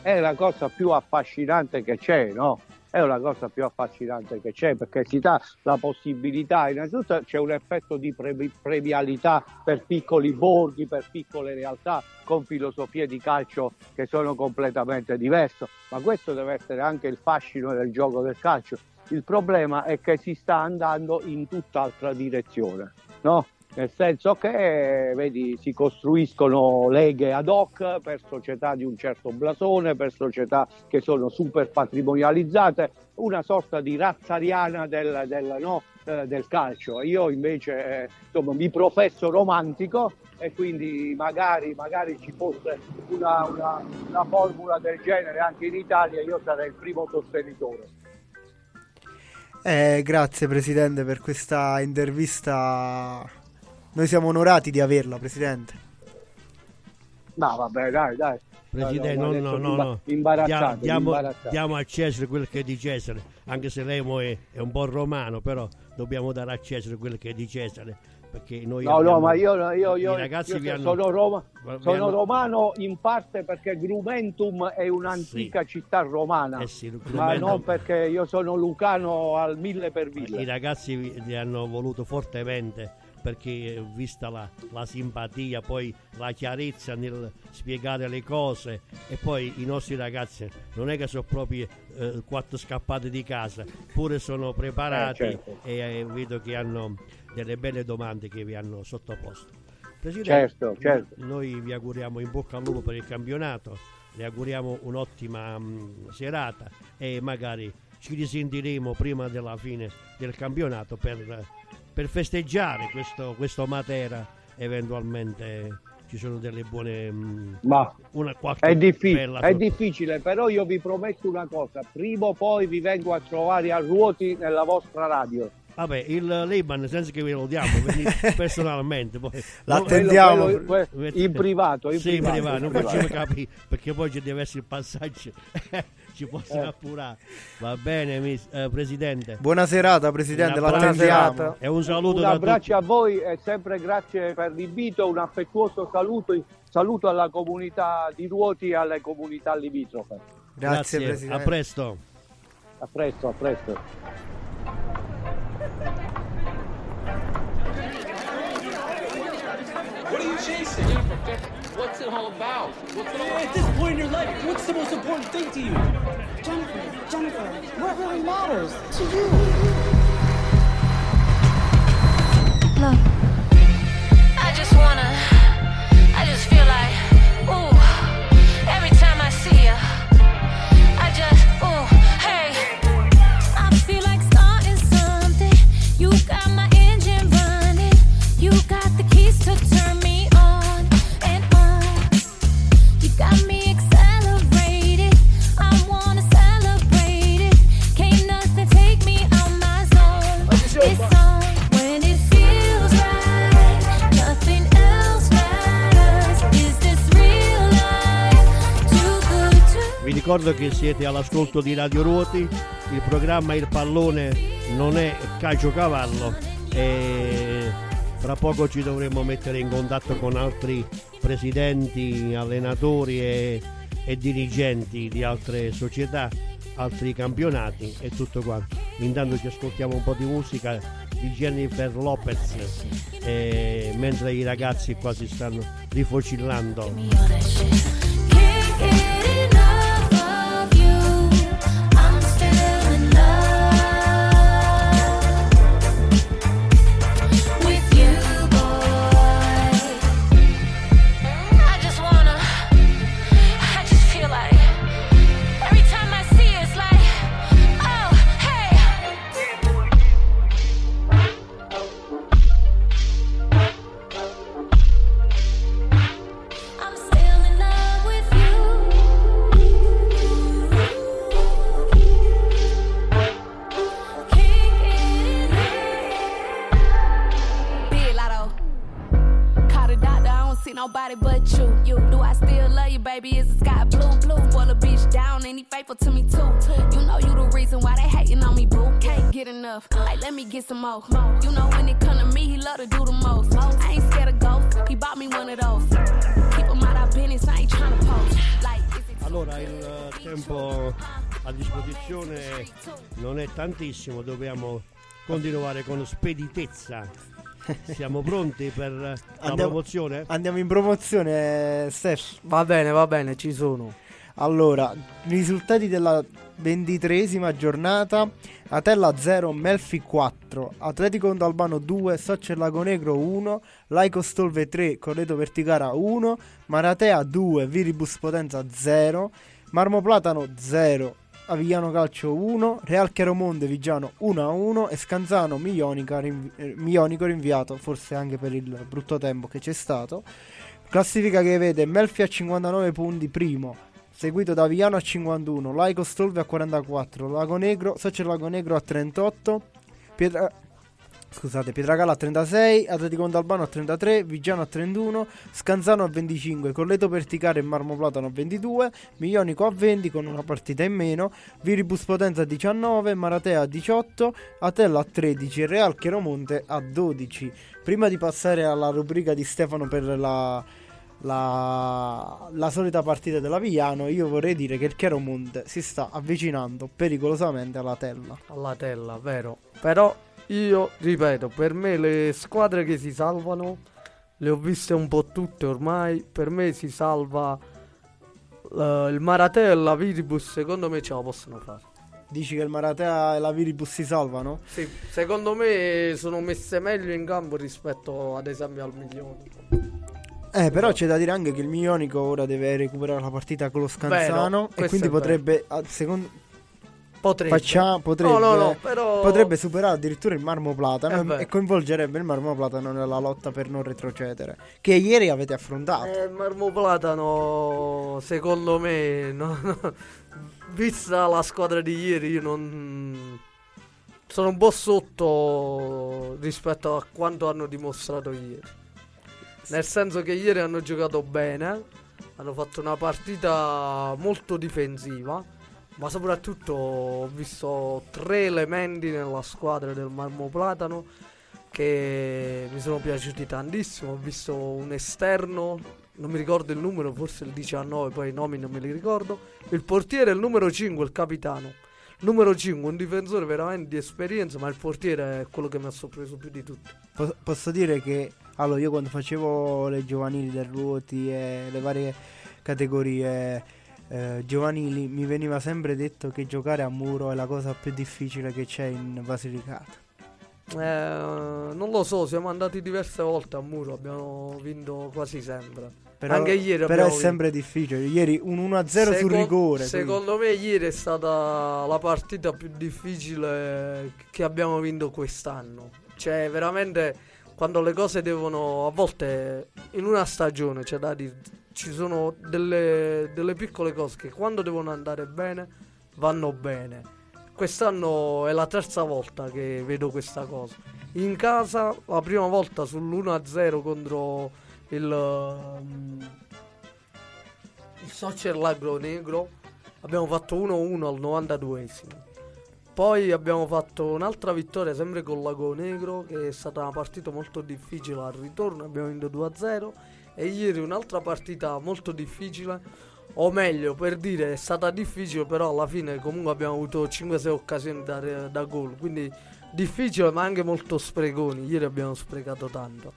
È la cosa più affascinante che c'è, no? È la cosa più affascinante che c'è perché si dà la possibilità, innanzitutto c'è un effetto di pre- premialità per piccoli borghi, per piccole realtà con filosofie di calcio che sono completamente diverse, ma questo deve essere anche il fascino del gioco del calcio. Il problema è che si sta andando in tutt'altra direzione, no? Nel senso che vedi, si costruiscono leghe ad hoc per società di un certo blasone, per società che sono super patrimonializzate, una sorta di razzariana del, del, no, eh, del calcio. Io invece eh, insomma, mi professo romantico e quindi magari, magari ci fosse una, una, una formula del genere anche in Italia, io sarei il primo sostenitore. Eh, grazie Presidente per questa intervista noi siamo onorati di averla, Presidente. No, vabbè, dai, dai. Presidente, no, no, no, no. Imbarazzato, diamo, imbarazzato. diamo a Cesare quello che è di Cesare, anche se lei è, è, un po' romano, però dobbiamo dare a Cesare quello che è di Cesare. Perché noi no, abbiamo, no, ma io, io, io, ragazzi io hanno, sono, Roma, sono hanno, romano in parte perché Grumentum è un'antica sì. città romana, eh sì, ma non perché io sono lucano al mille per mille. I ragazzi li hanno voluto fortemente perché vista la, la, simpatia, poi la chiarezza nel spiegare le cose e poi i nostri ragazzi non è che sono proprio eh, quattro scappate di casa, pure sono preparati eh, certo. e eh, vedo che hanno delle belle domande che vi hanno sottoposto. Presidente, certo, certo. noi vi auguriamo in bocca al lupo per il campionato, le auguriamo un'ottima mh, serata e magari ci risentiremo prima della fine del campionato per per festeggiare questo, questo Matera eventualmente ci sono delle buone ma una è, difficile, è difficile però io vi prometto una cosa prima o poi vi vengo a trovare a ruoti nella vostra radio Vabbè, il Leiban senza che ve lo diamo personalmente. Poi. L'attendiamo. Quello- quello- quello- in privato, in sì, in privato, privato, in non privato. facciamo capire perché poi ci deve essere il passaggio. ci possono Eh. appurare. Va bene, mis- eh, Presidente. Buona serata, Presidente, Una buona l'attendiamo. serata. E un saluto Un da abbraccio tutti. a voi e sempre grazie per l'invito, un affettuoso saluto, saluto alla comunità di Ruoti e alle comunità limitrofe. Grazie, A Presidente. presto. A presto, a presto. What are you chasing? What's it all about? What's it all At this point in your life, what's the most important thing to you? Jennifer, Jennifer, what really matters to you? Look, I just wanna, Vi ricordo che siete all'ascolto di Radio Ruoti, il programma Il Pallone non è calcio cavallo e fra poco ci dovremo mettere in contatto con altri presidenti, allenatori e, e dirigenti di altre società, altri campionati e tutto quanto. Intanto ci ascoltiamo un po' di musica di Jennifer Lopez eh, mentre i ragazzi qua si stanno rifocillando. Tantissimo, dobbiamo continuare con speditezza. Siamo pronti per la Andiamo- promozione? Andiamo in promozione, Steph. Va bene, va bene, ci sono. Allora, risultati della ventitreesima giornata: Atella 0, Melfi 4, Atletico Ondalbano 2, Soccer Lago Negro 1, Laico Stolve 3, Correto Verticara 1, Maratea 2, Viribus Potenza 0, Marmo Platano 0, Avigliano Calcio 1, Real Chiaromonte Vigiano 1-1 e Scanzano Mionica rinvi- eh, Mionico rinviato, forse anche per il brutto tempo che c'è stato. Classifica che vede Melfi a 59 punti primo, seguito da Avigliano a 51, Laico Stolve a 44, Lago Negro, Soccer Lago Negro a 38, Pietra... Scusate, Pietragala a 36, Atletico Mondalbano a 33, Vigiano a 31, Scanzano a 25, Colleto Perticare e Marmo Platano a 22, Miglionico a 20 con una partita in meno, Viribus Potenza a 19, Maratea a 18, Atella a 13 e Real Chiaromonte a 12. Prima di passare alla rubrica di Stefano per la, la, la solita partita della Vigliano, io vorrei dire che il Chiaromonte si sta avvicinando pericolosamente alla Tella. alla tella, vero? Però io ripeto, per me le squadre che si salvano le ho viste un po' tutte ormai. Per me si salva eh, il Maratea e la Viribus, secondo me ce la possono fare. Dici che il Maratea e la Viribus si salvano? Sì, secondo me sono messe meglio in campo rispetto ad esempio al milione. Eh, però c'è da dire anche che il Mionico ora deve recuperare la partita con lo Scanzano e questo quindi vero. potrebbe, secondo, Potrebbe. faccia- potrebbe, No, no, no, però potrebbe superare addirittura il Marmo Platano vero. e coinvolgerebbe il Marmo Platano nella lotta per non retrocedere, che ieri avete affrontato. Eh, Marmo Platano, secondo me, vista la squadra di ieri, io non. sono un po' sotto rispetto a quanto hanno dimostrato ieri. Nel senso che ieri hanno giocato bene, hanno fatto una partita molto difensiva, ma soprattutto ho visto tre elementi nella squadra del Marmo Platano che mi sono piaciuti tantissimo. Ho visto un esterno, non mi ricordo il numero, forse il 19, poi i nomi non me li ricordo. Il portiere è il numero 5, il capitano. Numero 5, un difensore veramente di esperienza, ma il portiere è quello che mi ha sorpreso più di tutti. Po- posso dire che allora io quando facevo le giovanili del Ruoti e le varie categorie eh, giovanili mi veniva sempre detto che giocare a muro è la cosa più difficile che c'è in Basilicata. Eh, non lo so, siamo andati diverse volte a muro, abbiamo vinto quasi sempre. Però, Anche ieri però è sempre difficile. Ieri un 1-0 sul Secon- rigore. Secondo me ieri è stata la partita più difficile che abbiamo vinto quest'anno. Cioè, veramente quando le cose devono a volte in una stagione c'è da dire ci sono delle, delle piccole cose che quando devono andare bene vanno bene. Quest'anno è la terza volta che vedo questa cosa. In casa la prima volta sull'1-0 contro il um, il Soccer Lagro Negro abbiamo fatto 1-1 al 92esimo. Poi abbiamo fatto un'altra vittoria sempre con Lago Negro che è stata una partita molto difficile al ritorno, abbiamo vinto 2-0 e ieri un'altra partita molto difficile o meglio per dire è stata difficile però alla fine comunque abbiamo avuto 5-6 occasioni da, da gol quindi difficile ma anche molto spreconi ieri abbiamo sprecato tanto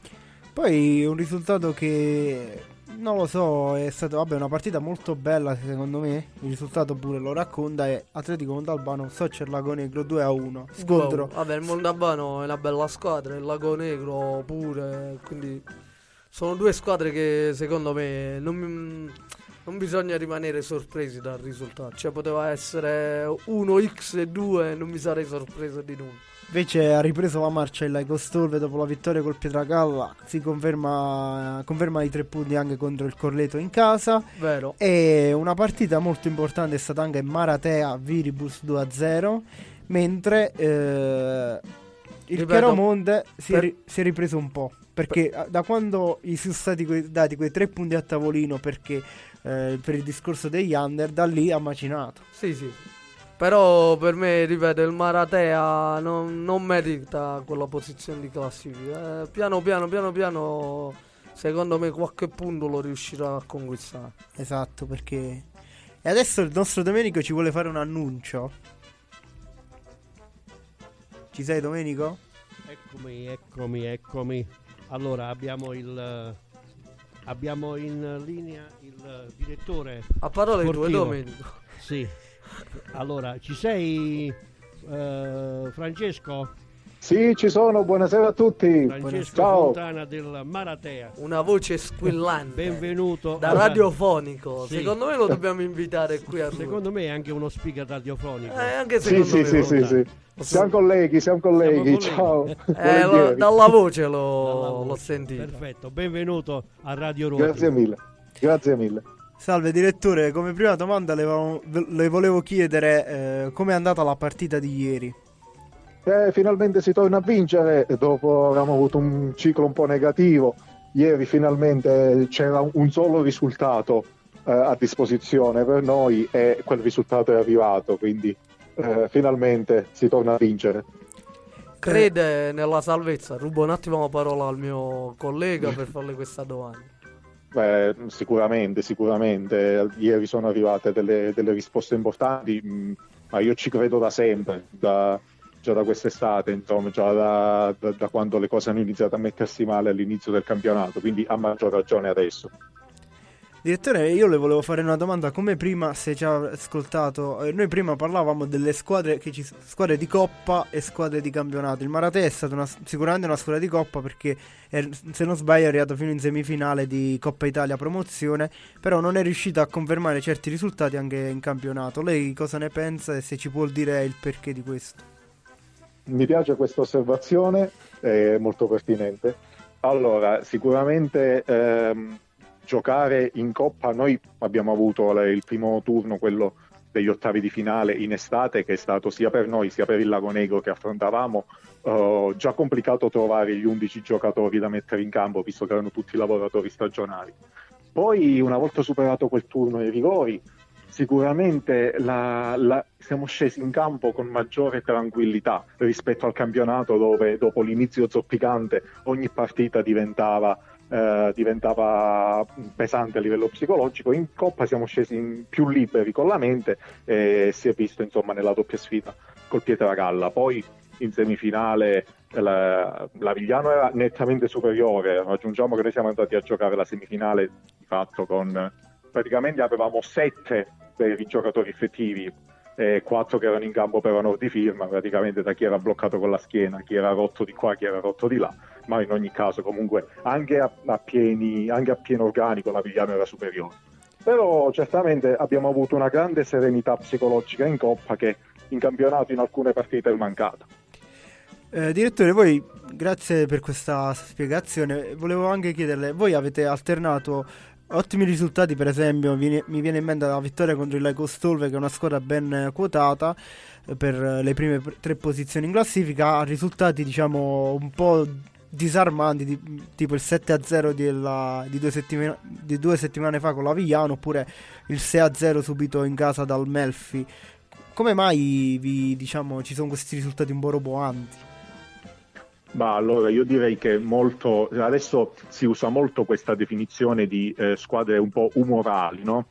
Poi un risultato che non lo so, è stata vabbè, una partita molto bella secondo me. Il risultato pure lo racconta è Atletico Montalbano Soccer Lago Negro 2 a 1. Scontro. Wow. Vabbè, il Mondabano è una bella squadra, il Lago Negro pure, quindi sono due squadre che secondo me non, non bisogna rimanere sorpresi dal risultato. Cioè poteva essere 1x e 2, non mi sarei sorpreso di nulla. Invece ha ripreso la marcia il Laico Stolve dopo la vittoria col Pietracalla. Si conferma, conferma i tre punti anche contro il Corleto in casa. Vero. E una partita molto importante è stata anche Maratea Viribus 2 a 0. Mentre eh, il Ripeto, Chiaromonte si, per- ri- si è ripreso un po'. Perché da quando gli sono stati que- dati quei tre punti a tavolino perché, eh, per il discorso degli under, da lì ha macinato. Sì, sì. Però per me, ripeto, il Maratea non, non merita quella posizione di classifica. Eh, piano piano, piano piano, secondo me qualche punto lo riuscirà a conquistare. Esatto, perché... E adesso il nostro Domenico ci vuole fare un annuncio. Ci sei Domenico? Eccomi, eccomi, eccomi. Allora abbiamo il abbiamo in linea il direttore. A parole tue, sportivo. Domenico. Sì. Allora, ci sei eh, Francesco? Sì, ci sono, buonasera a tutti. Francesco Ciao. Fontana del Maratea. Una voce squillante. Benvenuto. Da radiofonico. Sì. Secondo me lo dobbiamo invitare qui a Secondo me è anche uno speaker radiofonico. Eh, anche Sì, secondo sì, me. sì, sì, sì. Siamo colleghi, siamo colleghi. Ciao. Eh, Volentieri. lo- dalla voce l'ho, Dalla l'ho voce. sentito. Perfetto, benvenuto a Radio Roma. Grazie mille. Grazie mille. Salve direttore, come prima domanda le, vo- le volevo chiedere eh, com'è andata la partita di ieri. Eh, finalmente si torna a vincere dopo avevamo avuto un ciclo un po' negativo. Ieri finalmente c'era un solo risultato eh, a disposizione per noi e quel risultato è arrivato, quindi eh, finalmente si torna a vincere. Crede nella salvezza? Rubo un attimo la parola al mio collega per farle questa domanda. Beh, sicuramente, sicuramente. Ieri sono arrivate delle, delle risposte importanti, mh, ma io ci credo da sempre, da- già da quest'estate, insomma, già da, da- da quando le cose hanno iniziato a mettersi male all'inizio del campionato, quindi a maggior ragione adesso. Direttore, io le volevo fare una domanda, come prima se ci ha ascoltato, eh, noi prima parlavamo delle squadre, ci, squadre di coppa e squadre di campionato. Il Maratea è stata una- sicuramente una squadra di coppa perché è- se non sbaglio è arrivato fino in semifinale di Coppa Italia promozione, però non è riuscito a confermare certi risultati anche in campionato. Lei cosa ne pensa e se ci può dire il perché di questo? Mi piace questa osservazione, è molto pertinente. Allora, sicuramente ehm, giocare in Coppa, noi abbiamo avuto il primo turno, quello degli ottavi di finale in estate, che è stato sia per noi sia per il Lago Negro che affrontavamo uh, già complicato trovare gli 11 giocatori da mettere in campo, visto che erano tutti lavoratori stagionali. Poi, una volta superato quel turno ai rigori, sicuramente la, la, siamo scesi in campo con maggiore tranquillità rispetto al campionato dove dopo l'inizio zoppicante ogni partita diventava, eh, diventava pesante a livello psicologico. In Coppa siamo scesi più liberi con la mente e si è visto insomma nella doppia sfida col Pietragalla. Poi in semifinale la, la Vigliano era nettamente superiore, aggiungiamo che noi siamo andati a giocare la semifinale di fatto con praticamente avevamo sette i giocatori effettivi e quattro che erano in campo per onor di firma, praticamente da chi era bloccato con la schiena, chi era rotto di qua, chi era rotto di là, ma in ogni caso comunque anche a, a, pieni, anche a pieno organico la Vigliano era superiore. Però certamente abbiamo avuto una grande serenità psicologica in Coppa che in campionato in alcune partite è mancata. Eh, direttore, voi grazie per questa spiegazione. Volevo anche chiederle, voi avete alternato ottimi risultati, per esempio, mi viene in mente la vittoria contro il Lego Stolve, che è una squadra ben quotata eh, per le prime tre posizioni in classifica, a risultati diciamo un po' disarmanti, di, tipo il 7-0 della, di, due di due settimane fa con la Vigliano, oppure il 6-0 subito in casa dal Melfi. Come mai vi, diciamo, ci sono questi risultati un po' roboanti? Ma allora io direi che molto, adesso si usa molto questa definizione di eh, squadre un po' umorali, no?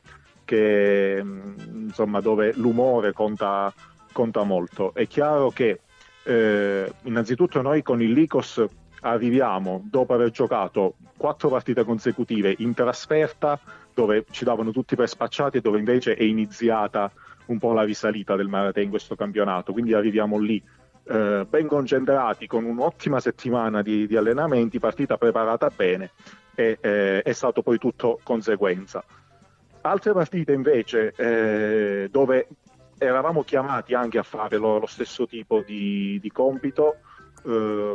che, mm, insomma, dove l'umore conta, conta, molto. È chiaro che eh, innanzitutto noi con il Licos arriviamo dopo aver giocato quattro partite consecutive in trasferta dove ci davano tutti per spacciati e dove invece è iniziata un po' la risalita del Marate in questo campionato, quindi arriviamo lì eh, ben concentrati con un'ottima settimana di, di, allenamenti, partita preparata bene e eh, è stato poi tutto conseguenza. Altre partite invece eh, dove eravamo chiamati anche a fare lo, lo stesso tipo di, di compito, eh,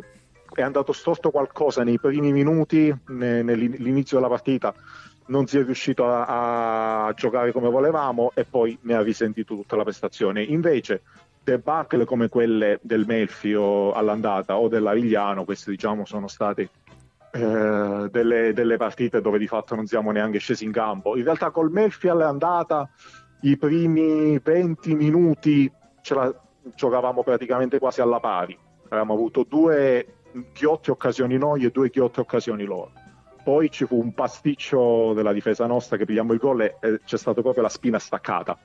è andato storto qualcosa nei primi minuti, ne, nell'inizio della partita non si è riuscito a, a, giocare come volevamo e poi ne ha risentito tutta la prestazione. Invece debacle come quelle del Melfio all'andata o dell'Avigliano, queste diciamo sono state eh, delle, delle, partite dove di fatto non siamo neanche scesi in campo. In realtà col Melfi all'andata i primi 20 minuti ce la giocavamo praticamente quasi alla pari. Avevamo avuto due ghiotte occasioni noi e due ghiotte occasioni loro. Poi ci fu un pasticcio della difesa nostra che pigliamo il gol e eh, c'è stata proprio la spina staccata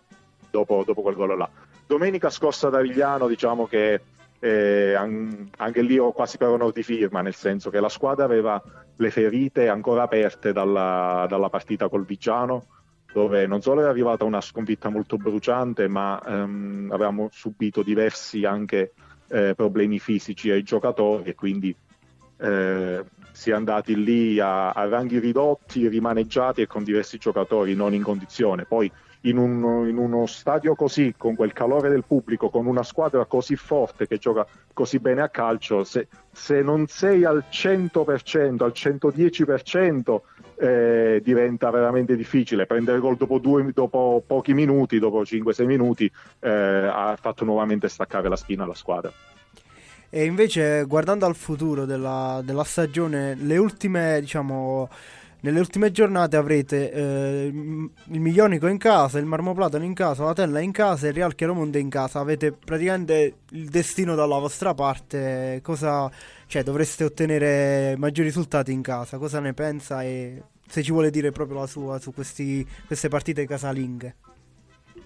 dopo, dopo quel gol là. Domenica scorsa da Vigliano, diciamo che eh, anche lì ho quasi per onor di firma, nel senso che la squadra aveva le ferite ancora aperte dalla, dalla partita col Vigiano, dove non solo è arrivata una sconfitta molto bruciante, ma ehm, avevamo subito diversi anche eh, problemi fisici ai giocatori e quindi eh, si è andati lì a, a, ranghi ridotti, rimaneggiati e con diversi giocatori non in condizione. Poi in, un, in, uno stadio così, con quel calore del pubblico, con una squadra così forte che gioca così bene a calcio, se, se non sei al 100%, al 110%, eh, diventa veramente difficile. Prendere gol dopo, due, dopo pochi minuti, dopo 5-6 minuti, eh, ha fatto nuovamente staccare la spina alla squadra. E invece, guardando al futuro della, della stagione, le ultime, diciamo nelle ultime giornate avrete eh, il Miglionico in casa, il Marmoplatano in casa, la Tella in casa e il Real Chiaromonte in casa. Avete praticamente il destino dalla vostra parte. Cosa, cioè, dovreste ottenere maggiori risultati in casa. Cosa ne pensa e se ci vuole dire proprio la sua su questi, queste partite casalinghe?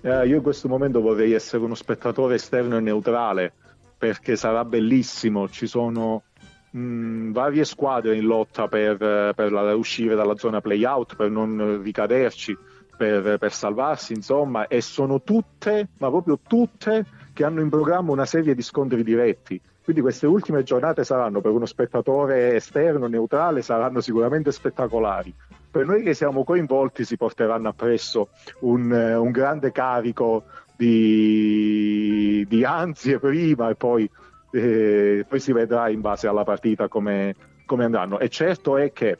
Eh, io in questo momento vorrei essere uno spettatore esterno e neutrale perché sarà bellissimo. Ci sono mh, varie squadre in lotta per, per la, uscire dalla zona playout, per non ricaderci, per, per salvarsi, insomma, e sono tutte, ma proprio tutte, che hanno in programma una serie di scontri diretti. Quindi queste ultime giornate saranno per uno spettatore esterno, neutrale, saranno sicuramente spettacolari. Per noi che siamo coinvolti si porteranno appresso un, un grande carico di, di ansie prima e poi eh, poi si vedrà in base alla partita come, come andranno. E certo è che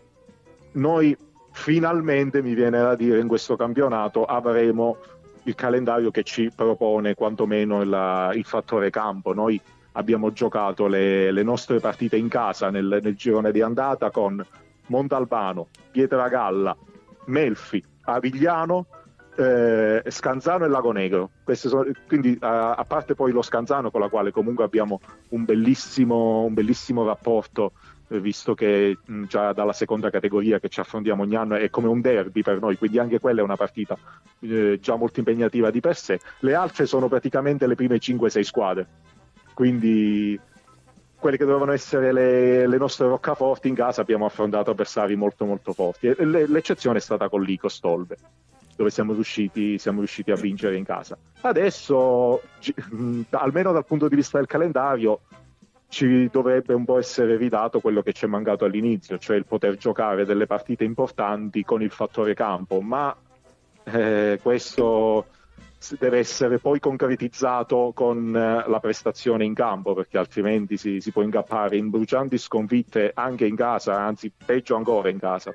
noi finalmente, mi viene da dire, in questo campionato avremo il calendario che ci propone quantomeno il, il fattore campo. Noi abbiamo giocato le, le nostre partite in casa nel, nel, girone di andata con Montalbano, Pietragalla, Melfi, Avigliano, eh, Scanzano e Lago Negro. Sono, quindi a, a, parte poi lo Scanzano con la quale comunque abbiamo un bellissimo, un bellissimo rapporto eh, visto che mh, già dalla seconda categoria che ci affrontiamo ogni anno è come un derby per noi, quindi anche quella è una partita eh, già molto impegnativa di per sé. Le altre sono praticamente le prime 5-6 squadre, quindi quelle che dovevano essere le, le, nostre roccaforti in casa abbiamo affrontato avversari molto molto forti. Le, l'eccezione è stata con l'Ico Stolbe dove siamo riusciti, siamo riusciti, a vincere in casa. Adesso, almeno dal punto di vista del calendario, ci dovrebbe un po' essere ridato quello che ci è mancato all'inizio, cioè il poter giocare delle partite importanti con il fattore campo, ma eh, questo deve essere poi concretizzato con eh, la prestazione in campo, perché altrimenti si, si può incappare in brucianti sconfitte anche in casa, anzi peggio ancora in casa.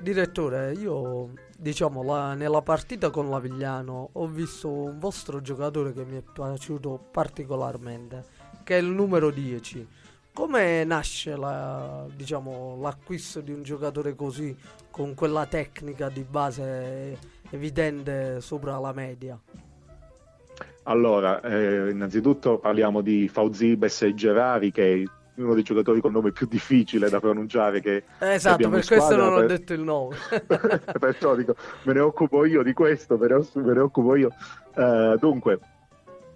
Direttore, io diciamo la, nella partita con l'Avigliano ho visto un vostro giocatore che mi è piaciuto particolarmente che è il numero 10. Come nasce la, diciamo, l'acquisto di un giocatore così, con quella tecnica di base evidente sopra la media? Allora, eh, innanzitutto parliamo di Fauzibes e Gerari, che uno dei giocatori con nome più difficile da pronunciare che esatto per questo non per... ho detto il nome perciò dico me ne occupo io di questo me ne, me ne occupo io uh, dunque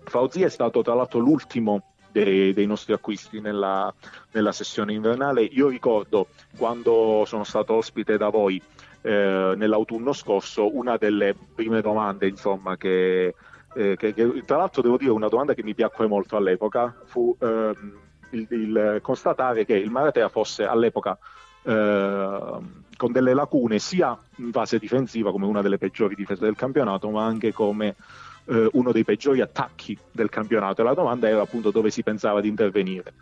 Fauzi è stato tra l'altro l'ultimo dei, dei nostri acquisti nella, nella, sessione invernale. Io ricordo quando sono stato ospite da voi eh, nell'autunno scorso, una delle prime domande insomma, che, eh, che, che, tra l'altro devo dire una domanda che mi piacque molto all'epoca fu ehm, il, il, constatare che il Maratea fosse all'epoca eh, con delle lacune sia in fase difensiva come una delle peggiori difese del campionato ma anche come eh, uno dei peggiori attacchi del campionato e la domanda era appunto dove si pensava di intervenire.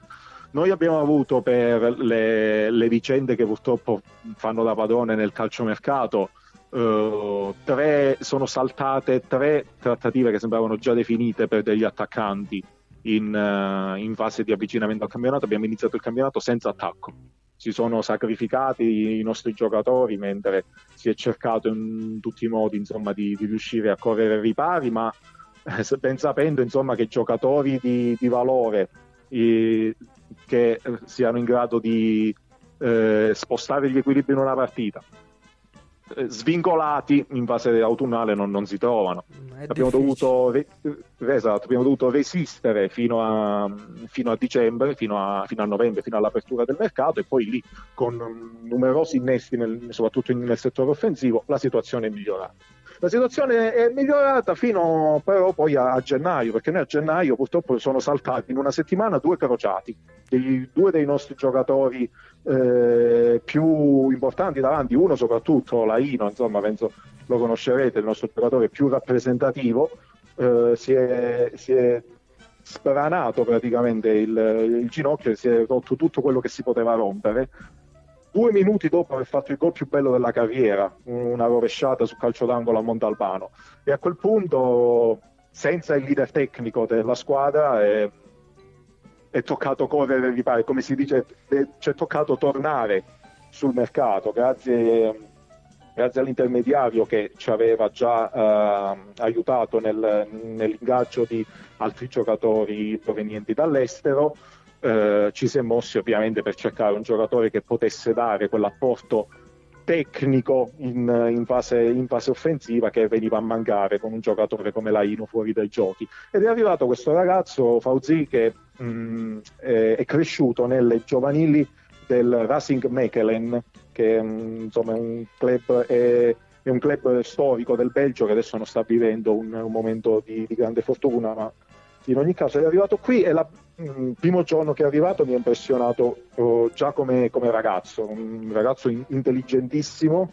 Noi abbiamo avuto per le, le vicende che purtroppo fanno da padrone nel calciomercato, Uh, tre, sono saltate tre trattative che sembravano già definite per degli attaccanti in, uh, in, fase di avvicinamento al campionato. Abbiamo iniziato il campionato senza attacco. Si sono sacrificati i nostri giocatori mentre si è cercato in tutti i modi insomma, di, di, riuscire a correre ripari, ma eh, ben sapendo insomma, che giocatori di, di valore eh, che siano in grado di eh, spostare gli equilibri in una partita svincolati in fase autunnale non, non si trovano. Abbiamo dovuto, re, esatto, abbiamo dovuto, resistere fino a, fino a dicembre, fino a, fino a, novembre, fino all'apertura del mercato e poi lì con numerosi innesti, nel, soprattutto nel settore offensivo, la situazione è migliorata. La situazione è migliorata fino però poi a, a, gennaio, perché noi a gennaio purtroppo sono saltati in una settimana due crociati, dei, due dei nostri giocatori eh, più importanti davanti, uno soprattutto Laino, insomma penso lo conoscerete, il nostro giocatore più rappresentativo, eh, si, è, si è spranato praticamente il, il ginocchio e si è rotto tutto quello che si poteva rompere due minuti dopo aver fatto il gol più bello della carriera, una rovesciata su calcio d'angolo a Montalbano. E a quel punto, senza il leader tecnico della squadra, è, è toccato correre e come si dice, ci è toccato tornare sul mercato grazie, grazie all'intermediario che ci aveva già eh, aiutato nel, nell'ingaggio di altri giocatori provenienti dall'estero eh, ci si è mossi ovviamente per cercare un giocatore che potesse dare quell'apporto tecnico in, in, fase, in, fase, offensiva che veniva a mancare con un giocatore come Laino fuori dai giochi. Ed è arrivato questo ragazzo Fauzi che mh, mm, è, è, cresciuto nelle giovanili del Racing Mechelen, che mh, mm, insomma, è, un club, è, è un club storico del Belgio che adesso non sta vivendo un, un momento di, di grande fortuna, ma in ogni caso è arrivato qui e il mm, primo giorno che è arrivato mi ha impressionato oh, già come, come, ragazzo, un ragazzo in, intelligentissimo,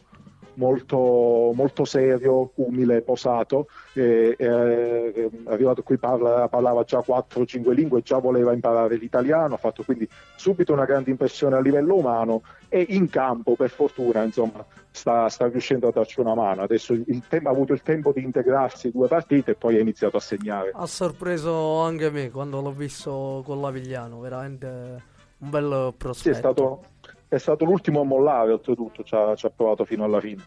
molto, molto serio, umile, posato. E, e, è arrivato qui, parla, parlava già 4-5 lingue, già voleva imparare l'italiano, ha fatto quindi subito una grande impressione a livello umano e in campo, per fortuna, insomma, sta, sta riuscendo a darci una mano. Adesso il tempo, ha avuto il tempo di integrarsi due partite e poi ha iniziato a segnare. Ha sorpreso anche me quando l'ho visto con l'Avigliano, veramente un bel prospetto. Sì, è stato, è stato l'ultimo a mollare, oltretutto, ci ha, ci ha provato fino alla fine.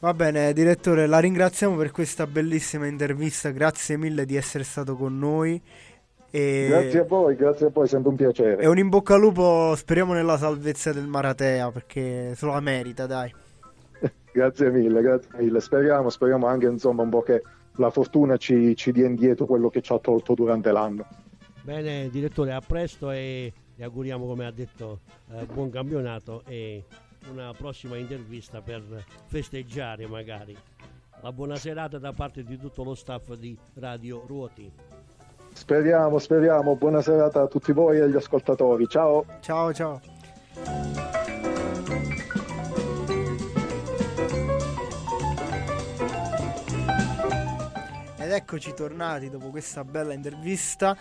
Va bene, direttore, la ringraziamo per questa bellissima intervista. Grazie mille di essere stato con noi. E... Grazie a voi, grazie a voi, è sempre un piacere. E un in bocca al lupo, speriamo nella salvezza del Maratea, perché se la merita, dai. grazie mille, grazie mille. Speriamo, speriamo anche insomma un po' che la fortuna ci, ci dia indietro quello che ci ha tolto durante l'anno. Bene, direttore, a presto e vi auguriamo, come ha detto, eh, buon campionato e una prossima intervista per festeggiare magari. La buona serata da parte di tutto lo staff di Radio Ruoti. Speriamo, speriamo. Buona serata a tutti voi e agli ascoltatori. Ciao. Ciao, ciao. Ed eccoci tornati dopo questa bella intervista.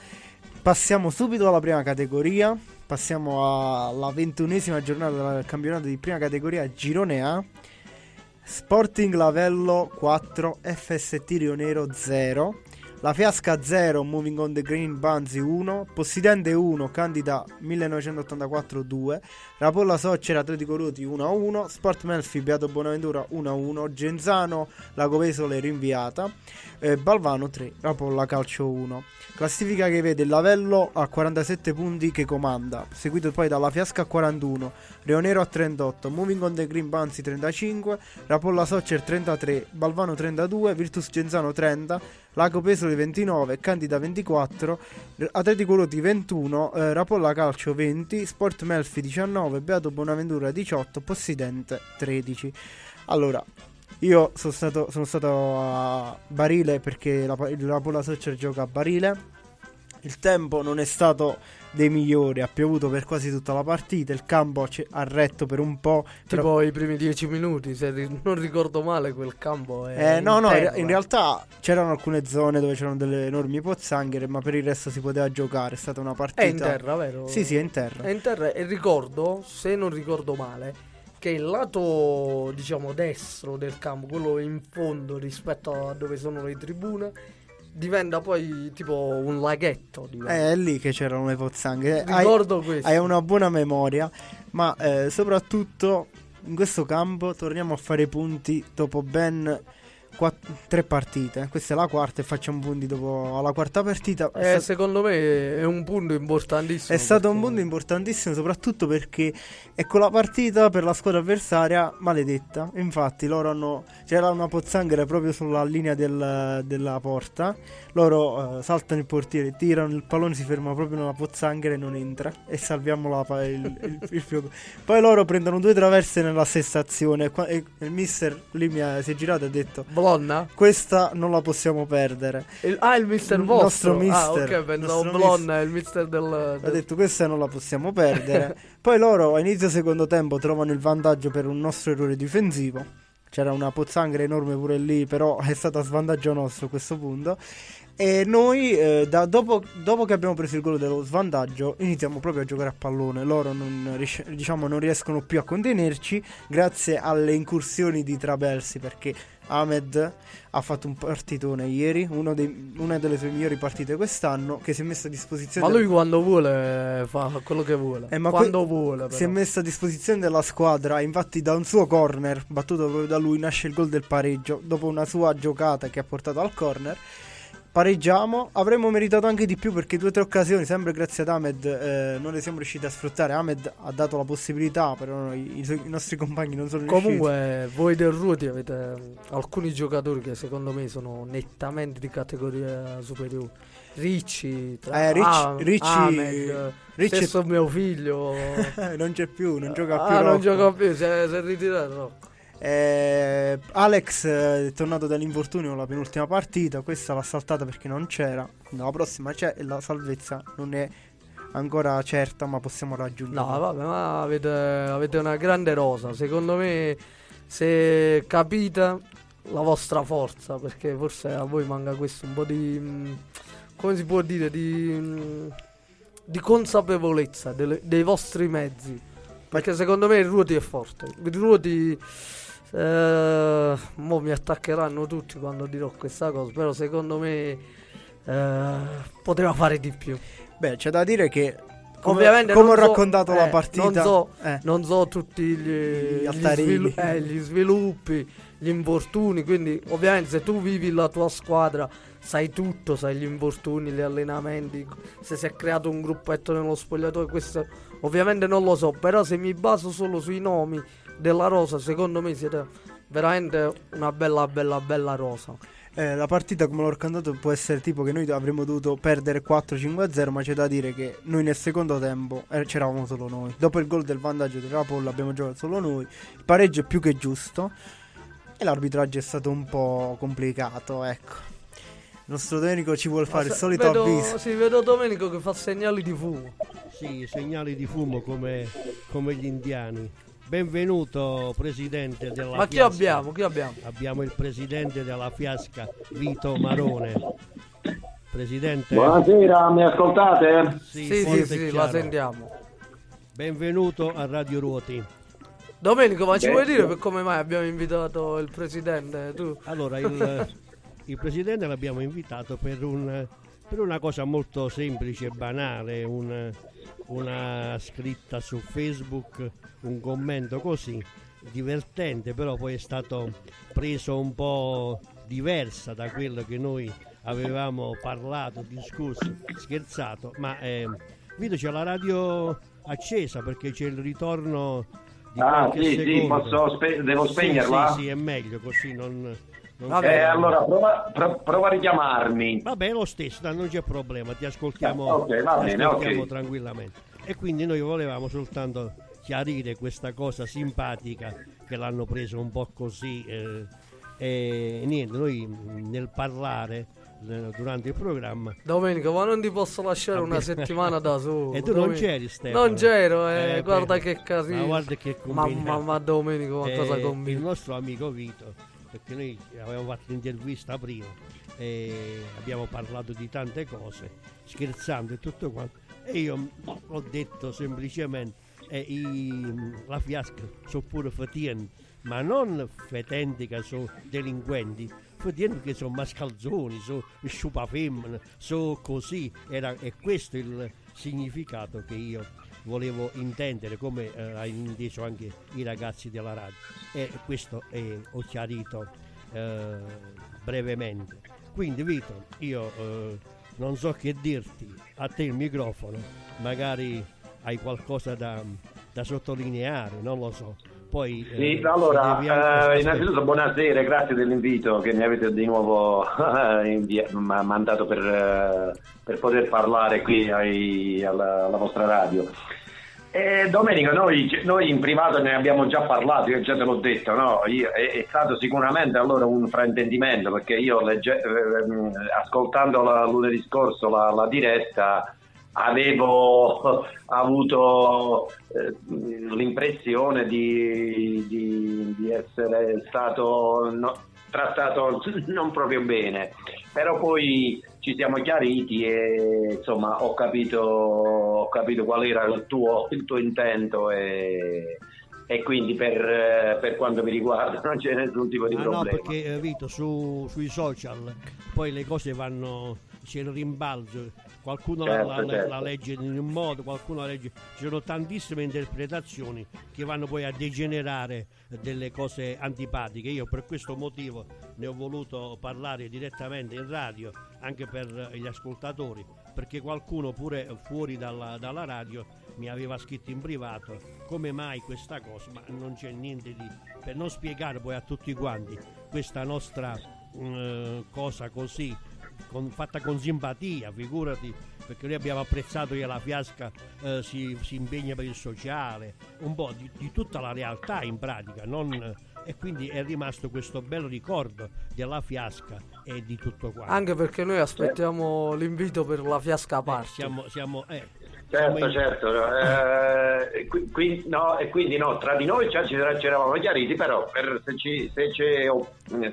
Passiamo subito alla prima categoria. Passiamo alla ventunesima giornata del campionato di prima categoria Girone A. Sporting Lavello 4, FST Rio Nero 0. La Fiasca 0, Moving on the Green Banzi 1, Possidente 1, Candida 1984 2, Rapolla Soccera Atletico Ruti 1-1, Sport Melfi Beato Bonaventura 1-1, Genzano Lagovesole rinviata, eh, Balvano 3, Rapolla Calcio 1. Classifica che vede Lavello a 47 punti che comanda, seguito poi dalla Fiasca a 41, Leonero a 38, Moving on the Green Banzi 35, Rapolla Soccer 33, Balvano 32, Virtus Genzano 30, Lago Pesole 29, Candida 24, Atletico Roti 21, eh, Rapolla Calcio 20, Sport Melfi 19, Beato Bonaventura 18, Possidente 13. Allora, io sono stato, sono stato a Barile perché la, il Rapolla Soccer gioca a Barile. Il tempo non è stato dei migliori, ha piovuto per quasi tutta la partita, il campo ha retto per un po'. Tipo però... i primi dieci minuti, se non ricordo male quel campo. È eh, no, no, in, terra. in, realtà c'erano alcune zone dove c'erano delle enormi pozzanghere, ma per il resto si poteva giocare, è stata una partita... È in terra, vero? Sì, sì, è in terra. È in terra e ricordo, se non ricordo male, che il lato, diciamo, destro del campo, quello in fondo rispetto a dove sono le tribune diventa poi tipo un laghetto. Diventa. È lì che c'erano le pozzanghere. Ricordo hai, questo. Hai una buona memoria, ma eh, soprattutto in questo campo torniamo a fare punti dopo ben quatt- tre partite. Questa è la quarta e facciamo punti dopo la quarta partita. Eh, sta- secondo me è un punto importantissimo. È stato perché- un punto importantissimo soprattutto perché è con la partita per la squadra avversaria maledetta. Infatti loro hanno... c'era una pozzanghera proprio sulla linea del- della porta. Loro eh, saltano il portiere, tirano il pallone, si ferma proprio nella pozzanghera e non entra. E salviamo la, pa- il, il, il field. Poi loro prendono due traverse nella stessa azione. E, qua- e il mister lì mi ha- si è girato e ha detto... Blonna? Questa non la possiamo perdere. Il- ah, il mister Il vostro. nostro Ah, mister. ok, pensavo Blonna, il mister del... Ha del- detto questa non la possiamo perdere. Poi loro a inizio secondo tempo trovano il vantaggio per un nostro errore difensivo. C'era una pozzanghera enorme pure lì, però è stato a svantaggio nostro a questo punto. E noi, eh, da- dopo, dopo che abbiamo preso il gol dello svantaggio, iniziamo proprio a giocare a pallone. Loro non, riesce- diciamo, non riescono più a contenerci grazie alle incursioni di Trabelsi perché Ahmed ha fatto un partitone ieri, uno dei- una delle sue migliori partite quest'anno, che si è messo a disposizione... Ma lui quando vuole fa quello che vuole. Eh, quando que- vuole. Si è però. messo a disposizione della squadra, infatti da un suo corner, battuto proprio da lui, nasce il gol del pareggio, dopo una sua giocata che ha portato al corner. Pareggiamo, avremmo meritato anche di più perché due o tre occasioni, sempre grazie ad Ahmed, eh, non le siamo riusciti a sfruttare. Ahmed ha dato la possibilità, però i, suoi- i nostri compagni non sono riusciti. Comunque, voi del Ruti avete mm, alcuni giocatori che secondo me sono nettamente di categoria superiore. Ricci, tra- Eh, Ricci- Ah- Ricci- Ahmed, Ricci- stesso mio figlio. non c'è più, non gioca più. ah, non Rocco. gioca più, si è, si è ritirato. Rocco. Eh, Alex eh, è tornato dall'infortunio la penultima partita, questa l'ha saltata perché non c'era, la prossima c'è e la salvezza non è ancora certa ma possiamo raggiungerla. No, vabbè, ma avete, avete una grande rosa. Secondo me se capite la vostra forza, perché forse a voi manca questo un po' di... mm, come si può dire, di, mm, di consapevolezza delle- dei vostri mezzi. Perché secondo me il Ruoti è forte. Il Ruoti... Eh, mo mi attaccheranno tutti quando dirò questa cosa, però secondo me eh, poteva fare di più. Beh, c'è da dire che come, Ovviamente come ho so- raccontato la eh, partita, non so, eh, non so tutti gli, Gli gli svilu- eh, gli sviluppi, gli infortuni. Quindi, ovviamente, se tu vivi la tua squadra, sai tutto, sai gli infortuni, gli allenamenti. Se si è creato un gruppetto nello spogliatoio, questo ovviamente non lo so. Però, se mi baso solo sui nomi della rosa, secondo me siete veramente una bella, bella, bella rosa. eh, la partita come l'ho raccontato può essere tipo che noi avremmo dovuto perdere 4-5-0, ma c'è da dire che noi nel secondo tempo eh, c'eravamo solo noi. Dopo il gol del vantaggio della Polla abbiamo giocato solo noi. Il pareggio è più che giusto e l'arbitraggio è stato un po' complicato, ecco. Il nostro Domenico ci vuole fare il solito vedo, avviso. Sì, vedo Domenico che fa segnali di fumo. Sì, segnali di fumo come, come gli indiani. Benvenuto presidente della Ma chi Fiasca. abbiamo? Chi abbiamo? Abbiamo il presidente della Fiasca, Vito Marone. Presidente. Buonasera, mi ascoltate? Sì, Sì, sì, sì, la sentiamo. Benvenuto a Radio Ruoti. Domenico, ma ci Beh, vuoi dire per come mai abbiamo invitato il presidente? Tu? Allora, il, il presidente l'abbiamo invitato per, un- per una cosa molto semplice e banale, un- una scritta su Facebook, un commento così, divertente, però poi è stato preso un po' diversa da quello che noi avevamo parlato, discusso, scherzato, ma eh, Vito c'è la radio accesa perché c'è il ritorno di Ah, qualche sì, sì, secondo. posso spe- devo Sì, spegnerla? Sì, sì, è meglio così non... non Eh, allora prova, pro- prova a richiamarmi. Vabbè, lo stesso, non c'è problema, ti ascoltiamo, Ah, ok, va ti bene, ascoltiamo ok. tranquillamente. E quindi noi volevamo soltanto chiarire questa cosa simpatica che l'hanno preso un po' così. eh, e niente, noi nel parlare eh, durante il programma Domenico, ma non ti posso lasciare una Vabbè. settimana da solo. E tu non Domenico. c'eri, Stefano. Non c'ero, eh, Eh, guarda beh, che casino. ma guarda che Mamma, combinato. ma Domenico, ma Eh, cosa Il combina? nostro amico Vito, perché noi avevamo fatto l'intervista prima e abbiamo parlato di tante cose, scherzando e tutto quanto. E io mh, ho detto semplicemente, eh, i- la fiasca sono pure fetienti, ma non fetenti che sono delinquenti, fetienti che sono mascalzoni, sono sciupafemmine, sono così. Era, è questo il significato che io volevo intendere, come eh, hanno inteso anche i ragazzi della radio. E questo eh, ho chiarito eh, brevemente. Quindi Vito, io eh, non so che dirti, a te il microfono, magari hai qualcosa da, da sottolineare, non lo so. Poi, eh, Sì, se allora, eh, innanzitutto buonasera, grazie dell'invito che mi avete di nuovo invia- ma- mandato per, eh, per poter parlare qui ai- alla, alla vostra radio. Eh, Domenico, noi, noi in privato ne abbiamo già parlato, io già te l'ho detto, no? Io- è, è stato sicuramente allora un fraintendimento perché io legge- ehm, ascoltando la, lunedì scorso la, la diretta avevo avuto eh, l'impressione di, di- di essere stato no- trattato non proprio bene, però poi ci siamo chiariti e insomma ho capito, ho capito qual era il tuo, il tuo intento e, e quindi per, per quanto mi riguarda non c'è nessun tipo di Ah, no, problema. perché eh, Vito, su- sui social poi le cose vanno, c'è il rimbalzo, qualcuno la- Certo, la, certo. la legge in un modo, qualcuno la legge, ci sono tantissime interpretazioni che vanno poi a degenerare delle cose antipatiche. Io per questo motivo ne ho voluto parlare direttamente in radio, anche per gli ascoltatori, perché qualcuno pure fuori dalla, dalla radio mi aveva scritto in privato come mai questa cosa, ma non c'è niente di... per non spiegare poi a tutti quanti questa nostra eh, cosa così, con- fatta con simpatia, figurati, perché noi abbiamo apprezzato che la Fiasca eh, si, si impegna per il sociale, un po' di, di tutta la realtà in pratica, non- e quindi è rimasto questo bel ricordo della Fiasca e di tutto quanto. Anche perché noi aspettiamo l'invito per la fiasca a parte. Siamo, siamo, eh, Certo, certo. eh, qui- no, e quindi no, tra di noi già ci, ci eravamo chiariti, però per- se, ci- se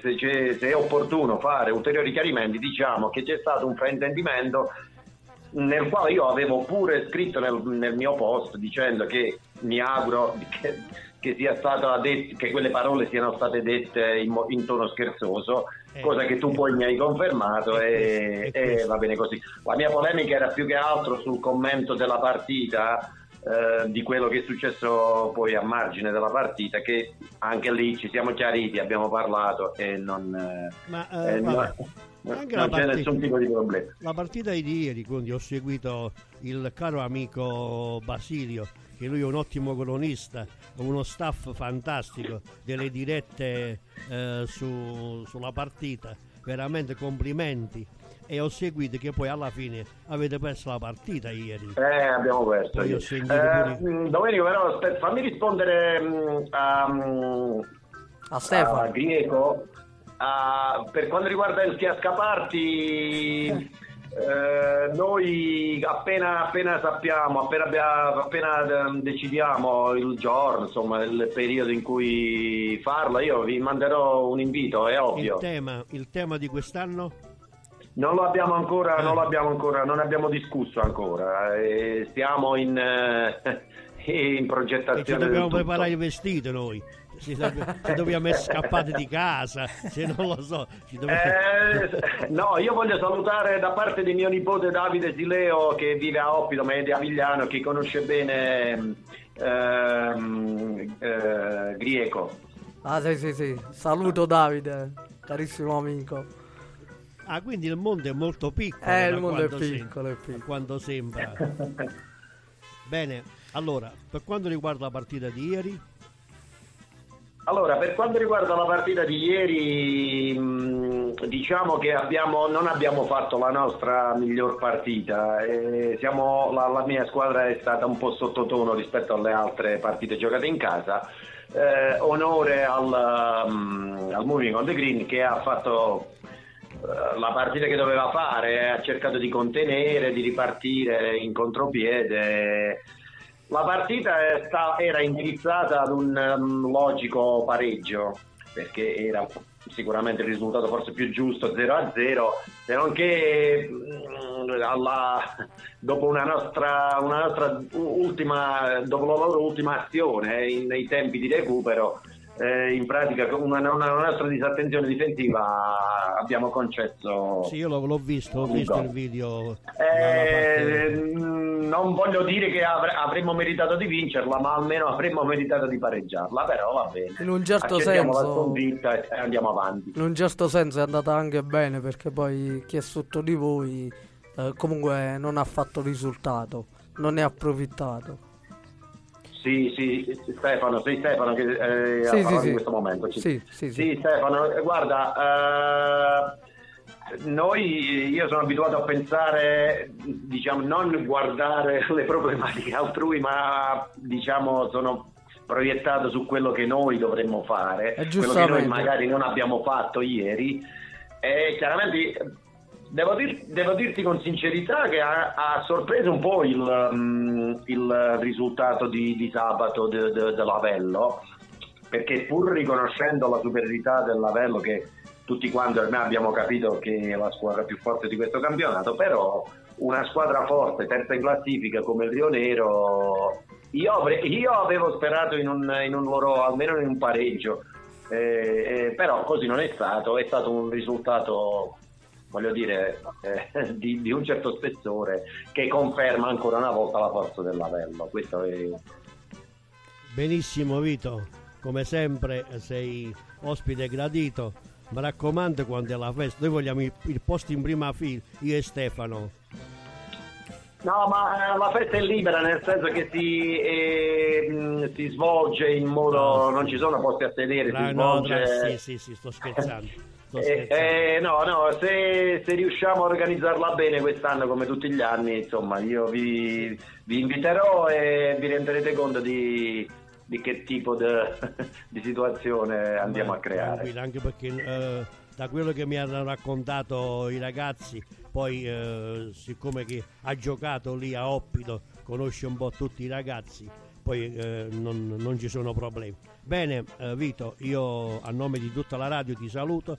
se c'è- se è opportuno fare ulteriori chiarimenti, diciamo che c'è stato un fraintendimento nel quale io avevo pure scritto nel, nel mio post dicendo che mi auguro che, che sia stata det- che quelle parole siano state dette in, mo- in tono scherzoso, Eh, cosa che tu poi mi hai confermato è e, questo, è e questo. va bene così. La mia polemica era più che altro sul commento della partita. eh, di quello che è successo poi a margine della partita che anche lì ci siamo chiariti abbiamo parlato e non, eh, Ma, eh, eh, non la c'è partita- nessun tipo di problema La partita di ieri, quindi ho seguito il caro amico Basilio, che lui è un ottimo cronista, uno staff fantastico, delle dirette eh, su- sulla partita, veramente complimenti. E ho seguito che poi alla fine avete perso la partita ieri. Eh, abbiamo perso. Io. Eh, pure- mh, Domenico, però aspetta, fammi rispondere mh, a, mh, A Stefano. a Grieco. Ah, per quanto riguarda il Chiascaparti, eh, noi appena, appena sappiamo, appena, appena eh, decidiamo il giorno, insomma, il periodo in cui farlo, io vi manderò un invito, è Il ovvio. tema, il tema di quest'anno? Non lo abbiamo ancora, Eh. non lo abbiamo ancora, non abbiamo discusso ancora. eh, stiamo in, eh, in E ci progettazione. dobbiamo preparare i vestiti noi. Se, se dobbiamo essere scappati di casa, se non lo so. Ci dobbiamo... Eh, no, io voglio salutare da parte di mio nipote Davide Sileo che vive a Oppido, ma è di Avigliano, che conosce bene ehm, eh, Grieco. Ah sì sì sì, saluto Davide, carissimo amico. Ah, quindi il mondo è molto piccolo. Eh, il mondo è quanto sem- piccolo, è piccolo. quanto sembra. Bene, allora, per quanto riguarda la partita di ieri, Allora, per quanto riguarda la partita di ieri, mh, diciamo che abbiamo- non abbiamo fatto la nostra miglior partita. eh, siamo- la, la mia squadra è stata un po' sottotono rispetto alle altre partite giocate in casa. Eh, onore al, mh, al Moving on the Green che ha fatto eh, la partita che doveva fare, ha cercato di contenere, di ripartire in contropiede. La partita era indirizzata ad un um, logico pareggio, perché era sicuramente il risultato forse più giusto 0-0, se non che mm, alla- dopo una nostra, una nostra ultima, dopo la loro ultima azione eh, nei tempi di recupero, eh, in pratica con una, una nostra disattenzione difensiva abbiamo concesso sì, io l'ho, l'ho visto, ho visto il video. eh, non voglio dire che avre- avremmo meritato di vincerla, ma almeno avremmo meritato di pareggiarla, però va bene. In un certo Accettiamo la senso- sconfitta e e andiamo avanti. In un certo senso è andata anche bene perché poi chi è sotto di voi eh, comunque non ha fatto risultato, non ne ha approfittato. Sì, sì, Stefano, sei Stefano che eh, Sì, ha sì, in questo momento. Sì, Sì, sì, Stefano, eh, guarda, eh, noi, io sono abituato a pensare, diciamo, non guardare le problematiche altrui, ma diciamo sono proiettato su quello che noi dovremmo fare, Eh, quello che noi magari non abbiamo fatto ieri. E chiaramente devo, dir- devo dirti con sincerità che ha, ha sorpreso un po' il, mm, il risultato di, di sabato de- de- dell'Avello, perché pur riconoscendo la superiorità dell'Avello che tutti quanti ormai abbiamo capito che è la squadra più forte di questo campionato, però una squadra forte, terza in classifica come il Rio Nero, io, io avevo sperato in un, in un loro, almeno in un pareggio, eh, eh, però così non è stato, è stato un risultato, voglio dire, eh, di, di un certo spessore che conferma ancora una volta la forza dell'Avello. Questo è, Benissimo Vito, come sempre sei ospite gradito. Mi raccomando quando è la festa, noi vogliamo il, il posto in prima fila, io e Stefano. No, ma eh, la festa è libera, nel senso che si, eh, si svolge in modo. non ci sono posti a sedere, si no, svolge. tra- sì, sì, sì, sto scherzando. Eh, eh, no, no, se, se riusciamo a organizzarla bene quest'anno come tutti gli anni, insomma, io vi, vi inviterò e vi renderete conto di, di che tipo de- di situazione andiamo a creare. Anche perché eh, da quello che mi hanno raccontato i ragazzi, poi eh, siccome che ha giocato lì a Oppido, conosce un po' tutti i ragazzi, poi eh, non, non ci sono problemi. Bene, eh, Vito, io a nome di tutta la radio ti saluto,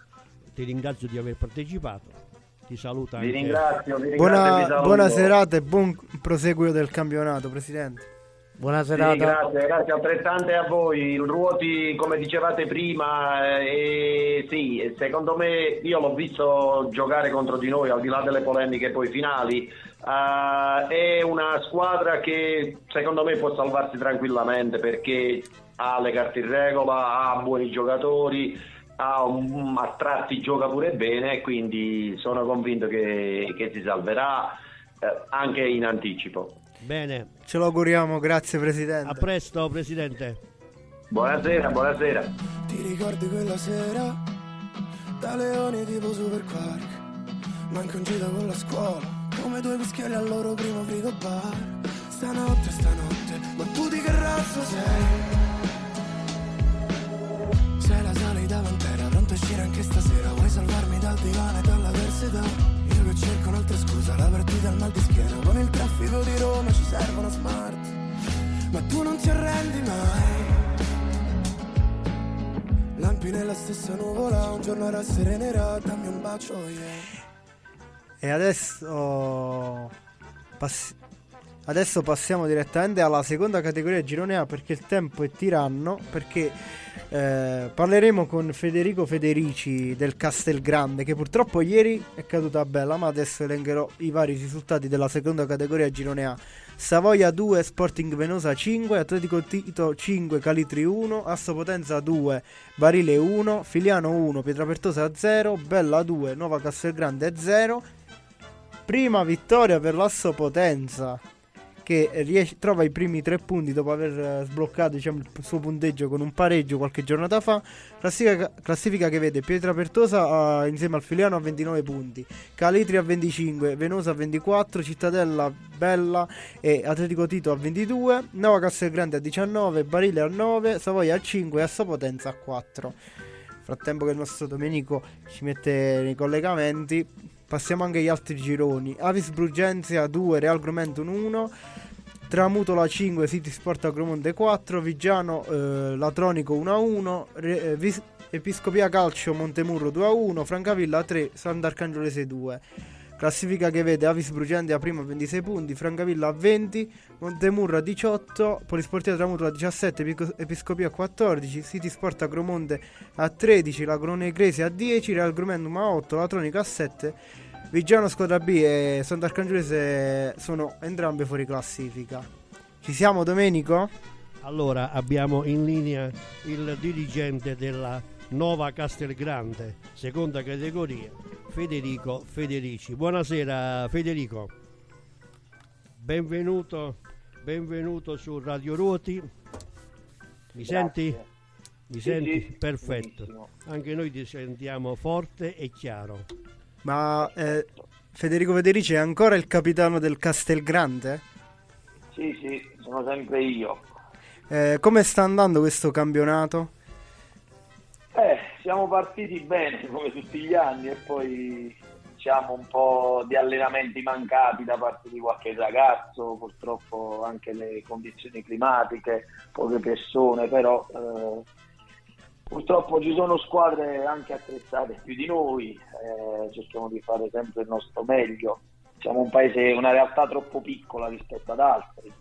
ti ringrazio di aver partecipato. Ti saluto Vi anche. ringrazio, vi ringrazio. vi Buona, saluto. buona serata e buon proseguio del campionato, Presidente. Buona Sì, serata. grazie, grazie altrettante a voi. Il Ruoti, come dicevate prima, eh, sì, secondo me io l'ho visto giocare contro di noi, al di là delle polemiche poi finali. eh, è una squadra che secondo me può salvarsi tranquillamente perché ha le carte in regola, ha buoni giocatori, ha un- a tratti gioca pure bene quindi sono convinto che, che si salverà eh, anche in anticipo. Bene, Ce lo auguriamo, grazie Presidente. a presto Presidente. Buonasera, buonasera. Ti ricordi quella sera? Da leoni tipo super quark Manco in gita con la scuola Come due pischelli al loro primo frigo bar Stanotte, stanotte Ma tu di che razza sei? Sei la a uscire anche stasera Vuoi salvarmi dal divano e dall'avversità? Io che cerco un'altra scusa La partita al mal di schiena Con il traffico di Roma ci servono smart Ma tu non ti arrendi mai Lampi nella stessa nuvola, un giorno rasserenerà, dammi un bacio, yeah. E adesso, passi- adesso passiamo direttamente alla seconda categoria girone A perché il tempo è tiranno. Perché eh, parleremo con Federico Federici del Castelgrande che purtroppo ieri è caduta bella, ma adesso elencherò i vari risultati della seconda categoria girone A. Savoia 2, Sporting Venosa 5, Atletico Tito 5, Calitri 1, Asso Potenza 2, Barile 1, Filiano 1, Pietrapertosa 0, Bella 2, Nuova Castelgrande 0. Prima vittoria per l'Asso Potenza che riesce- trova i primi tre punti dopo aver eh, sbloccato diciamo, il suo punteggio con un pareggio qualche giornata fa. Classifica, classifica che vede Pietra Pertosa eh, insieme al Filiano a 29 punti, Calitri a 25, Venosa a 24, Cittadella Bella e Atletico Tito a 22, Nuova Castelgrande a 19, Barile a 9, Savoia a 5 e Assopotenza a 4. Frattempo che il nostro Domenico ci mette nei collegamenti, passiamo anche agli altri gironi. Avis Brugenzia 2, Real Gromenton 1, Tramutola 5, City Sport Agromonte 4, Vigiano eh, Latronico 1-1, Re- eh, Vis- Episcopia Calcio Montemurro 2-1, Francavilla 3, Sant'Arcangiolese 2. Classifica che vede Avis Brugendia prima a 26 punti, Francavilla a 20, Montemurro a 18, Polisportiva Tramutola a 17, Epico- Episcopia a 14, City Sport Agromonte a 13, Lagrone Egresi a 10, Real Grumentum a 8, Latronica a 7, Vigiano Squadra B e Sant'Arcangiolese sono entrambe fuori classifica. Ci siamo Domenico? Allora abbiamo in linea il dirigente della Nova Castelgrande, seconda categoria, Federico Federici. Buonasera Federico. Benvenuto, benvenuto su Radio Ruoti. Mi senti? Mi Sì, senti? sì, Perfetto. benissimo. Anche noi ti sentiamo forte e chiaro. Ma eh, Federico Federici è ancora il capitano del Castelgrande? Sì, sì, sono sempre io. Eh, come sta andando questo campionato? Eh, siamo partiti bene come tutti gli anni e poi diciamo un po' di allenamenti mancati da parte di qualche ragazzo, purtroppo anche le condizioni climatiche, poche persone, però eh, purtroppo ci sono squadre anche attrezzate più di noi, eh, cerchiamo di fare sempre il nostro meglio. Siamo un paese, una realtà troppo piccola rispetto ad altri,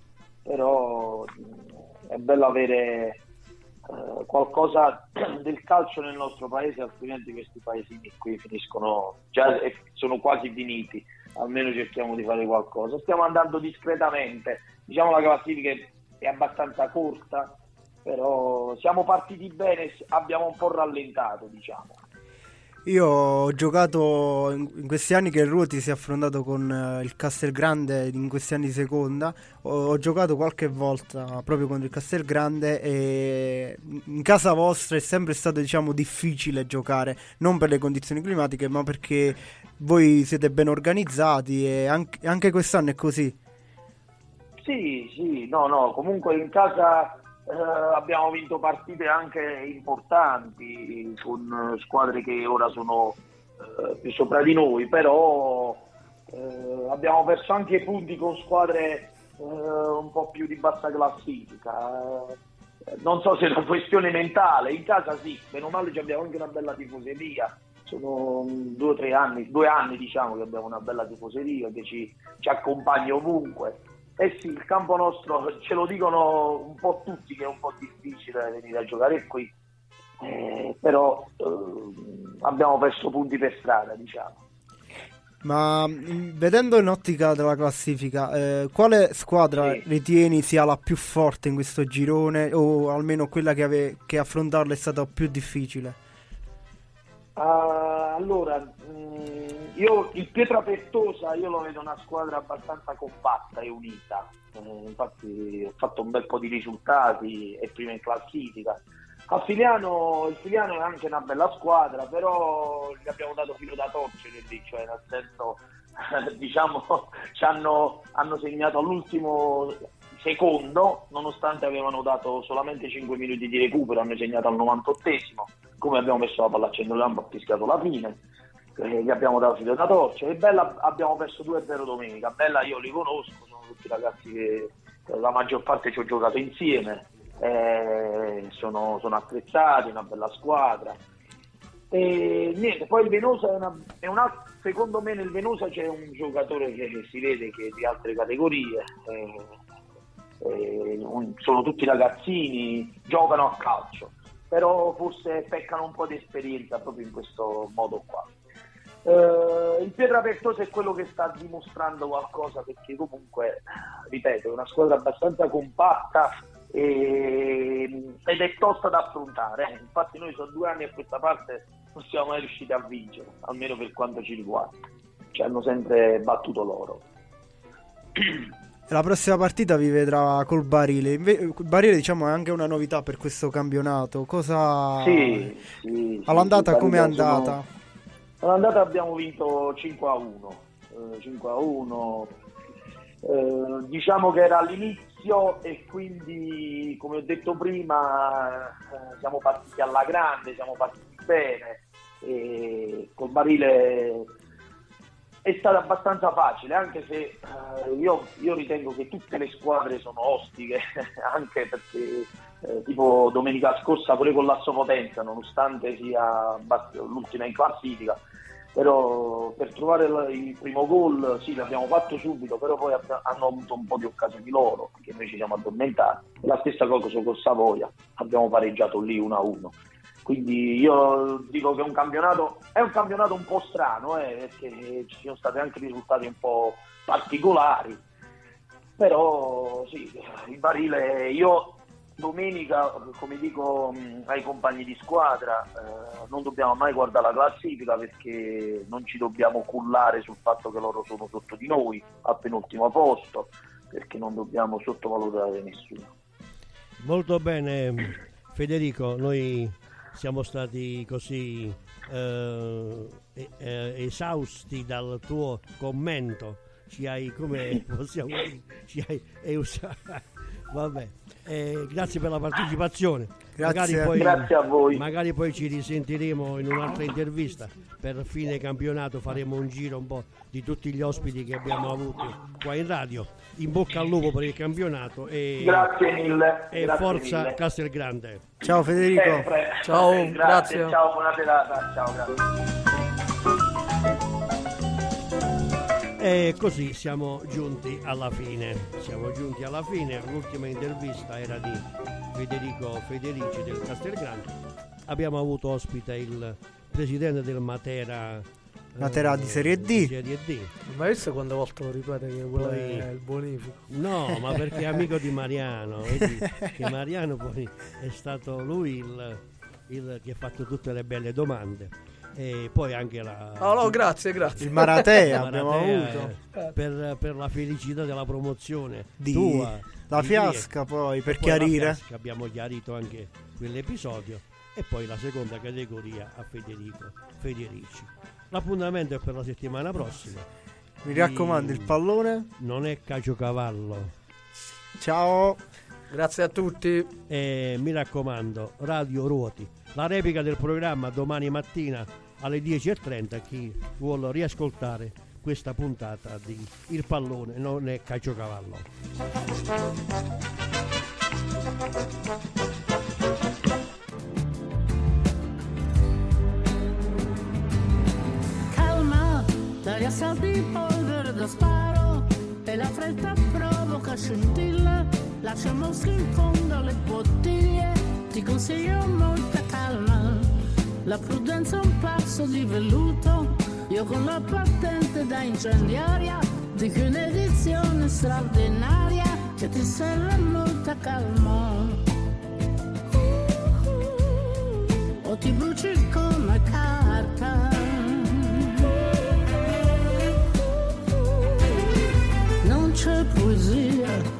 però mh, è bello avere eh, qualcosa del calcio nel nostro paese, altrimenti questi paesini qui finiscono già e sono quasi finiti. Almeno cerchiamo di fare qualcosa. Stiamo andando discretamente, diciamo la classifica è abbastanza corta, però siamo partiti bene, abbiamo un po' rallentato, diciamo. Io ho giocato in, questi anni che il Ruoti si è affrontato con eh, il Castelgrande in questi anni di seconda. Ho, giocato qualche volta proprio contro il Castelgrande e in casa vostra è sempre stato diciamo difficile giocare, non per le condizioni climatiche, ma perché voi siete ben organizzati e anche quest'anno è così. Sì, sì, no, no, comunque in casa eh, abbiamo vinto partite anche importanti con squadre che ora sono eh, più sopra di noi, però eh, abbiamo perso anche punti con squadre eh, un po' più di bassa classifica. Eh, non so se è una questione mentale, in casa sì, meno male abbiamo anche una bella tifoseria. Sono due o tre anni, due anni diciamo che abbiamo una bella tifoseria che ci, ci accompagna ovunque. Eh sì, il campo nostro ce lo dicono un po' tutti che è un po' difficile venire a giocare qui, eh, però eh, abbiamo perso punti per strada, diciamo. Ma mh, vedendo in ottica della classifica, eh, quale squadra Sì. ritieni sia la più forte in questo girone o almeno quella che, ave- che affrontarla è stata più difficile? Ah, allora, mh, io il Pietra Pettosa io lo vedo una squadra abbastanza compatta e unita. Eh, infatti ho fatto un bel po' di risultati e prima in classifica. A Filiano, il Filiano è anche una bella squadra, però gli abbiamo dato filo da torcere lì, cioè nel senso, diciamo, ci hanno, hanno segnato all'ultimo secondo, nonostante avevano dato solamente 5 minuti di recupero, hanno segnato al 98esimo, come abbiamo messo la palla a centrocampo, ha fischiato la fine, eh, gli abbiamo dato filo da torcere. E Bella abbiamo perso 2-0 domenica, Bella io li conosco, sono tutti ragazzi che la maggior parte ci ho giocato insieme, eh, sono, sono attrezzati, una bella squadra. E niente, poi il Venosa è una, è una- secondo me nel Venosa c'è un giocatore che si vede che è di altre categorie, eh, eh, sono tutti ragazzini, giocano a calcio, però forse peccano un po' di esperienza proprio in questo modo qua. Eh, il Pietra Pertosa è quello che sta dimostrando qualcosa perché comunque, ripeto, è una squadra abbastanza compatta e- ed è tosta da affrontare. eh. Infatti noi sono due anni a questa parte non siamo mai riusciti a vincere, almeno per quanto ci riguarda. Ci hanno sempre battuto loro. La prossima partita vi vedrà col Barile. Il Barile, diciamo, è anche una novità per questo campionato. Cosa. Sì, sì, All'andata sì, Barile sono- andata? All'andata abbiamo vinto 5 a 1. eh, 5 a 1. Eh, diciamo che era all'inizio e quindi, come ho detto prima, eh, siamo partiti alla grande, siamo partiti bene. E col Barile è stato abbastanza facile, anche se eh, io, io ritengo che tutte le squadre sono ostiche, anche perché eh, tipo domenica scorsa pure con l'Asso Potenza, nonostante sia l'ultima in classifica, però per trovare il, primo gol sì l'abbiamo fatto subito, però poi hanno avuto un po' di occasioni loro, perché noi ci siamo addormentati. La stessa cosa con Savoia, abbiamo pareggiato lì 1-1. Quindi io dico che è un campionato, è un campionato un po' strano, eh, perché ci sono stati anche risultati un po' particolari, però sì, il barile, io domenica, come dico mh, ai compagni di squadra, eh, non dobbiamo mai guardare la classifica perché non ci dobbiamo cullare sul fatto che loro sono sotto di noi, al penultimo posto, perché non dobbiamo sottovalutare nessuno. Molto bene, Federico, noi siamo stati così eh, eh, esausti dal tuo commento. Ci hai, come possiamo dire, ci hai eusa- Vabbè, eh, grazie per la partecipazione. Grazie. Magari poi, Grazie a voi. Magari poi ci risentiremo in un'altra intervista. Per fine campionato faremo un giro un po' di tutti gli ospiti che abbiamo avuto qua in radio. In bocca al lupo per il campionato e, Grazie mille. e grazie forza mille. Castelgrande. Ciao Federico. Sempre. Ciao, Eh, grazie. Ciao, buona serata. Ciao, grazie. E così siamo giunti alla fine. Siamo giunti alla fine. L'ultima intervista era di Federico Federici del Castelgrande. Abbiamo avuto ospite il presidente del Matera. eh, Matera di Serie D. di Serie D. Ma visto quante volte lo ripete che quello Poi- è il bonifico? No, ma perché è amico di Mariano. vedi che Mariano poi è stato lui il, il che ha fatto tutte le belle domande. E poi anche la. Oh, no, grazie, grazie. Il Maratea abbiamo avuto. Per, per la felicità della promozione Di- tua. la di fiasca ieri. poi, per poi chiarire. fiasca, abbiamo chiarito anche quell'episodio. E poi la seconda categoria a Federico Federici. L'appuntamento è per la settimana prossima. Mi raccomando, il pallone. Non è caciocavallo. Ciao. Grazie a tutti. E mi raccomando, Radio Ruoti, la replica del programma domani mattina alle 10.30 chi vuole riascoltare questa puntata di Il pallone non è calciocavallo. calma dagli assalti polvere da sparo e la fretta provoca scintille lascia mosche in fondo alle bottiglie ti consiglio molta calma. La prudenza è un passo di velluto io con la patente da incendiaria dico un'edizione straordinaria che ti serve molta calma. O ti bruci come carta. Non c'è poesia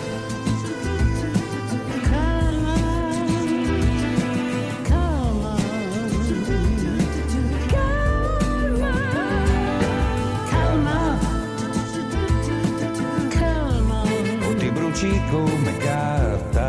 bruci come carta.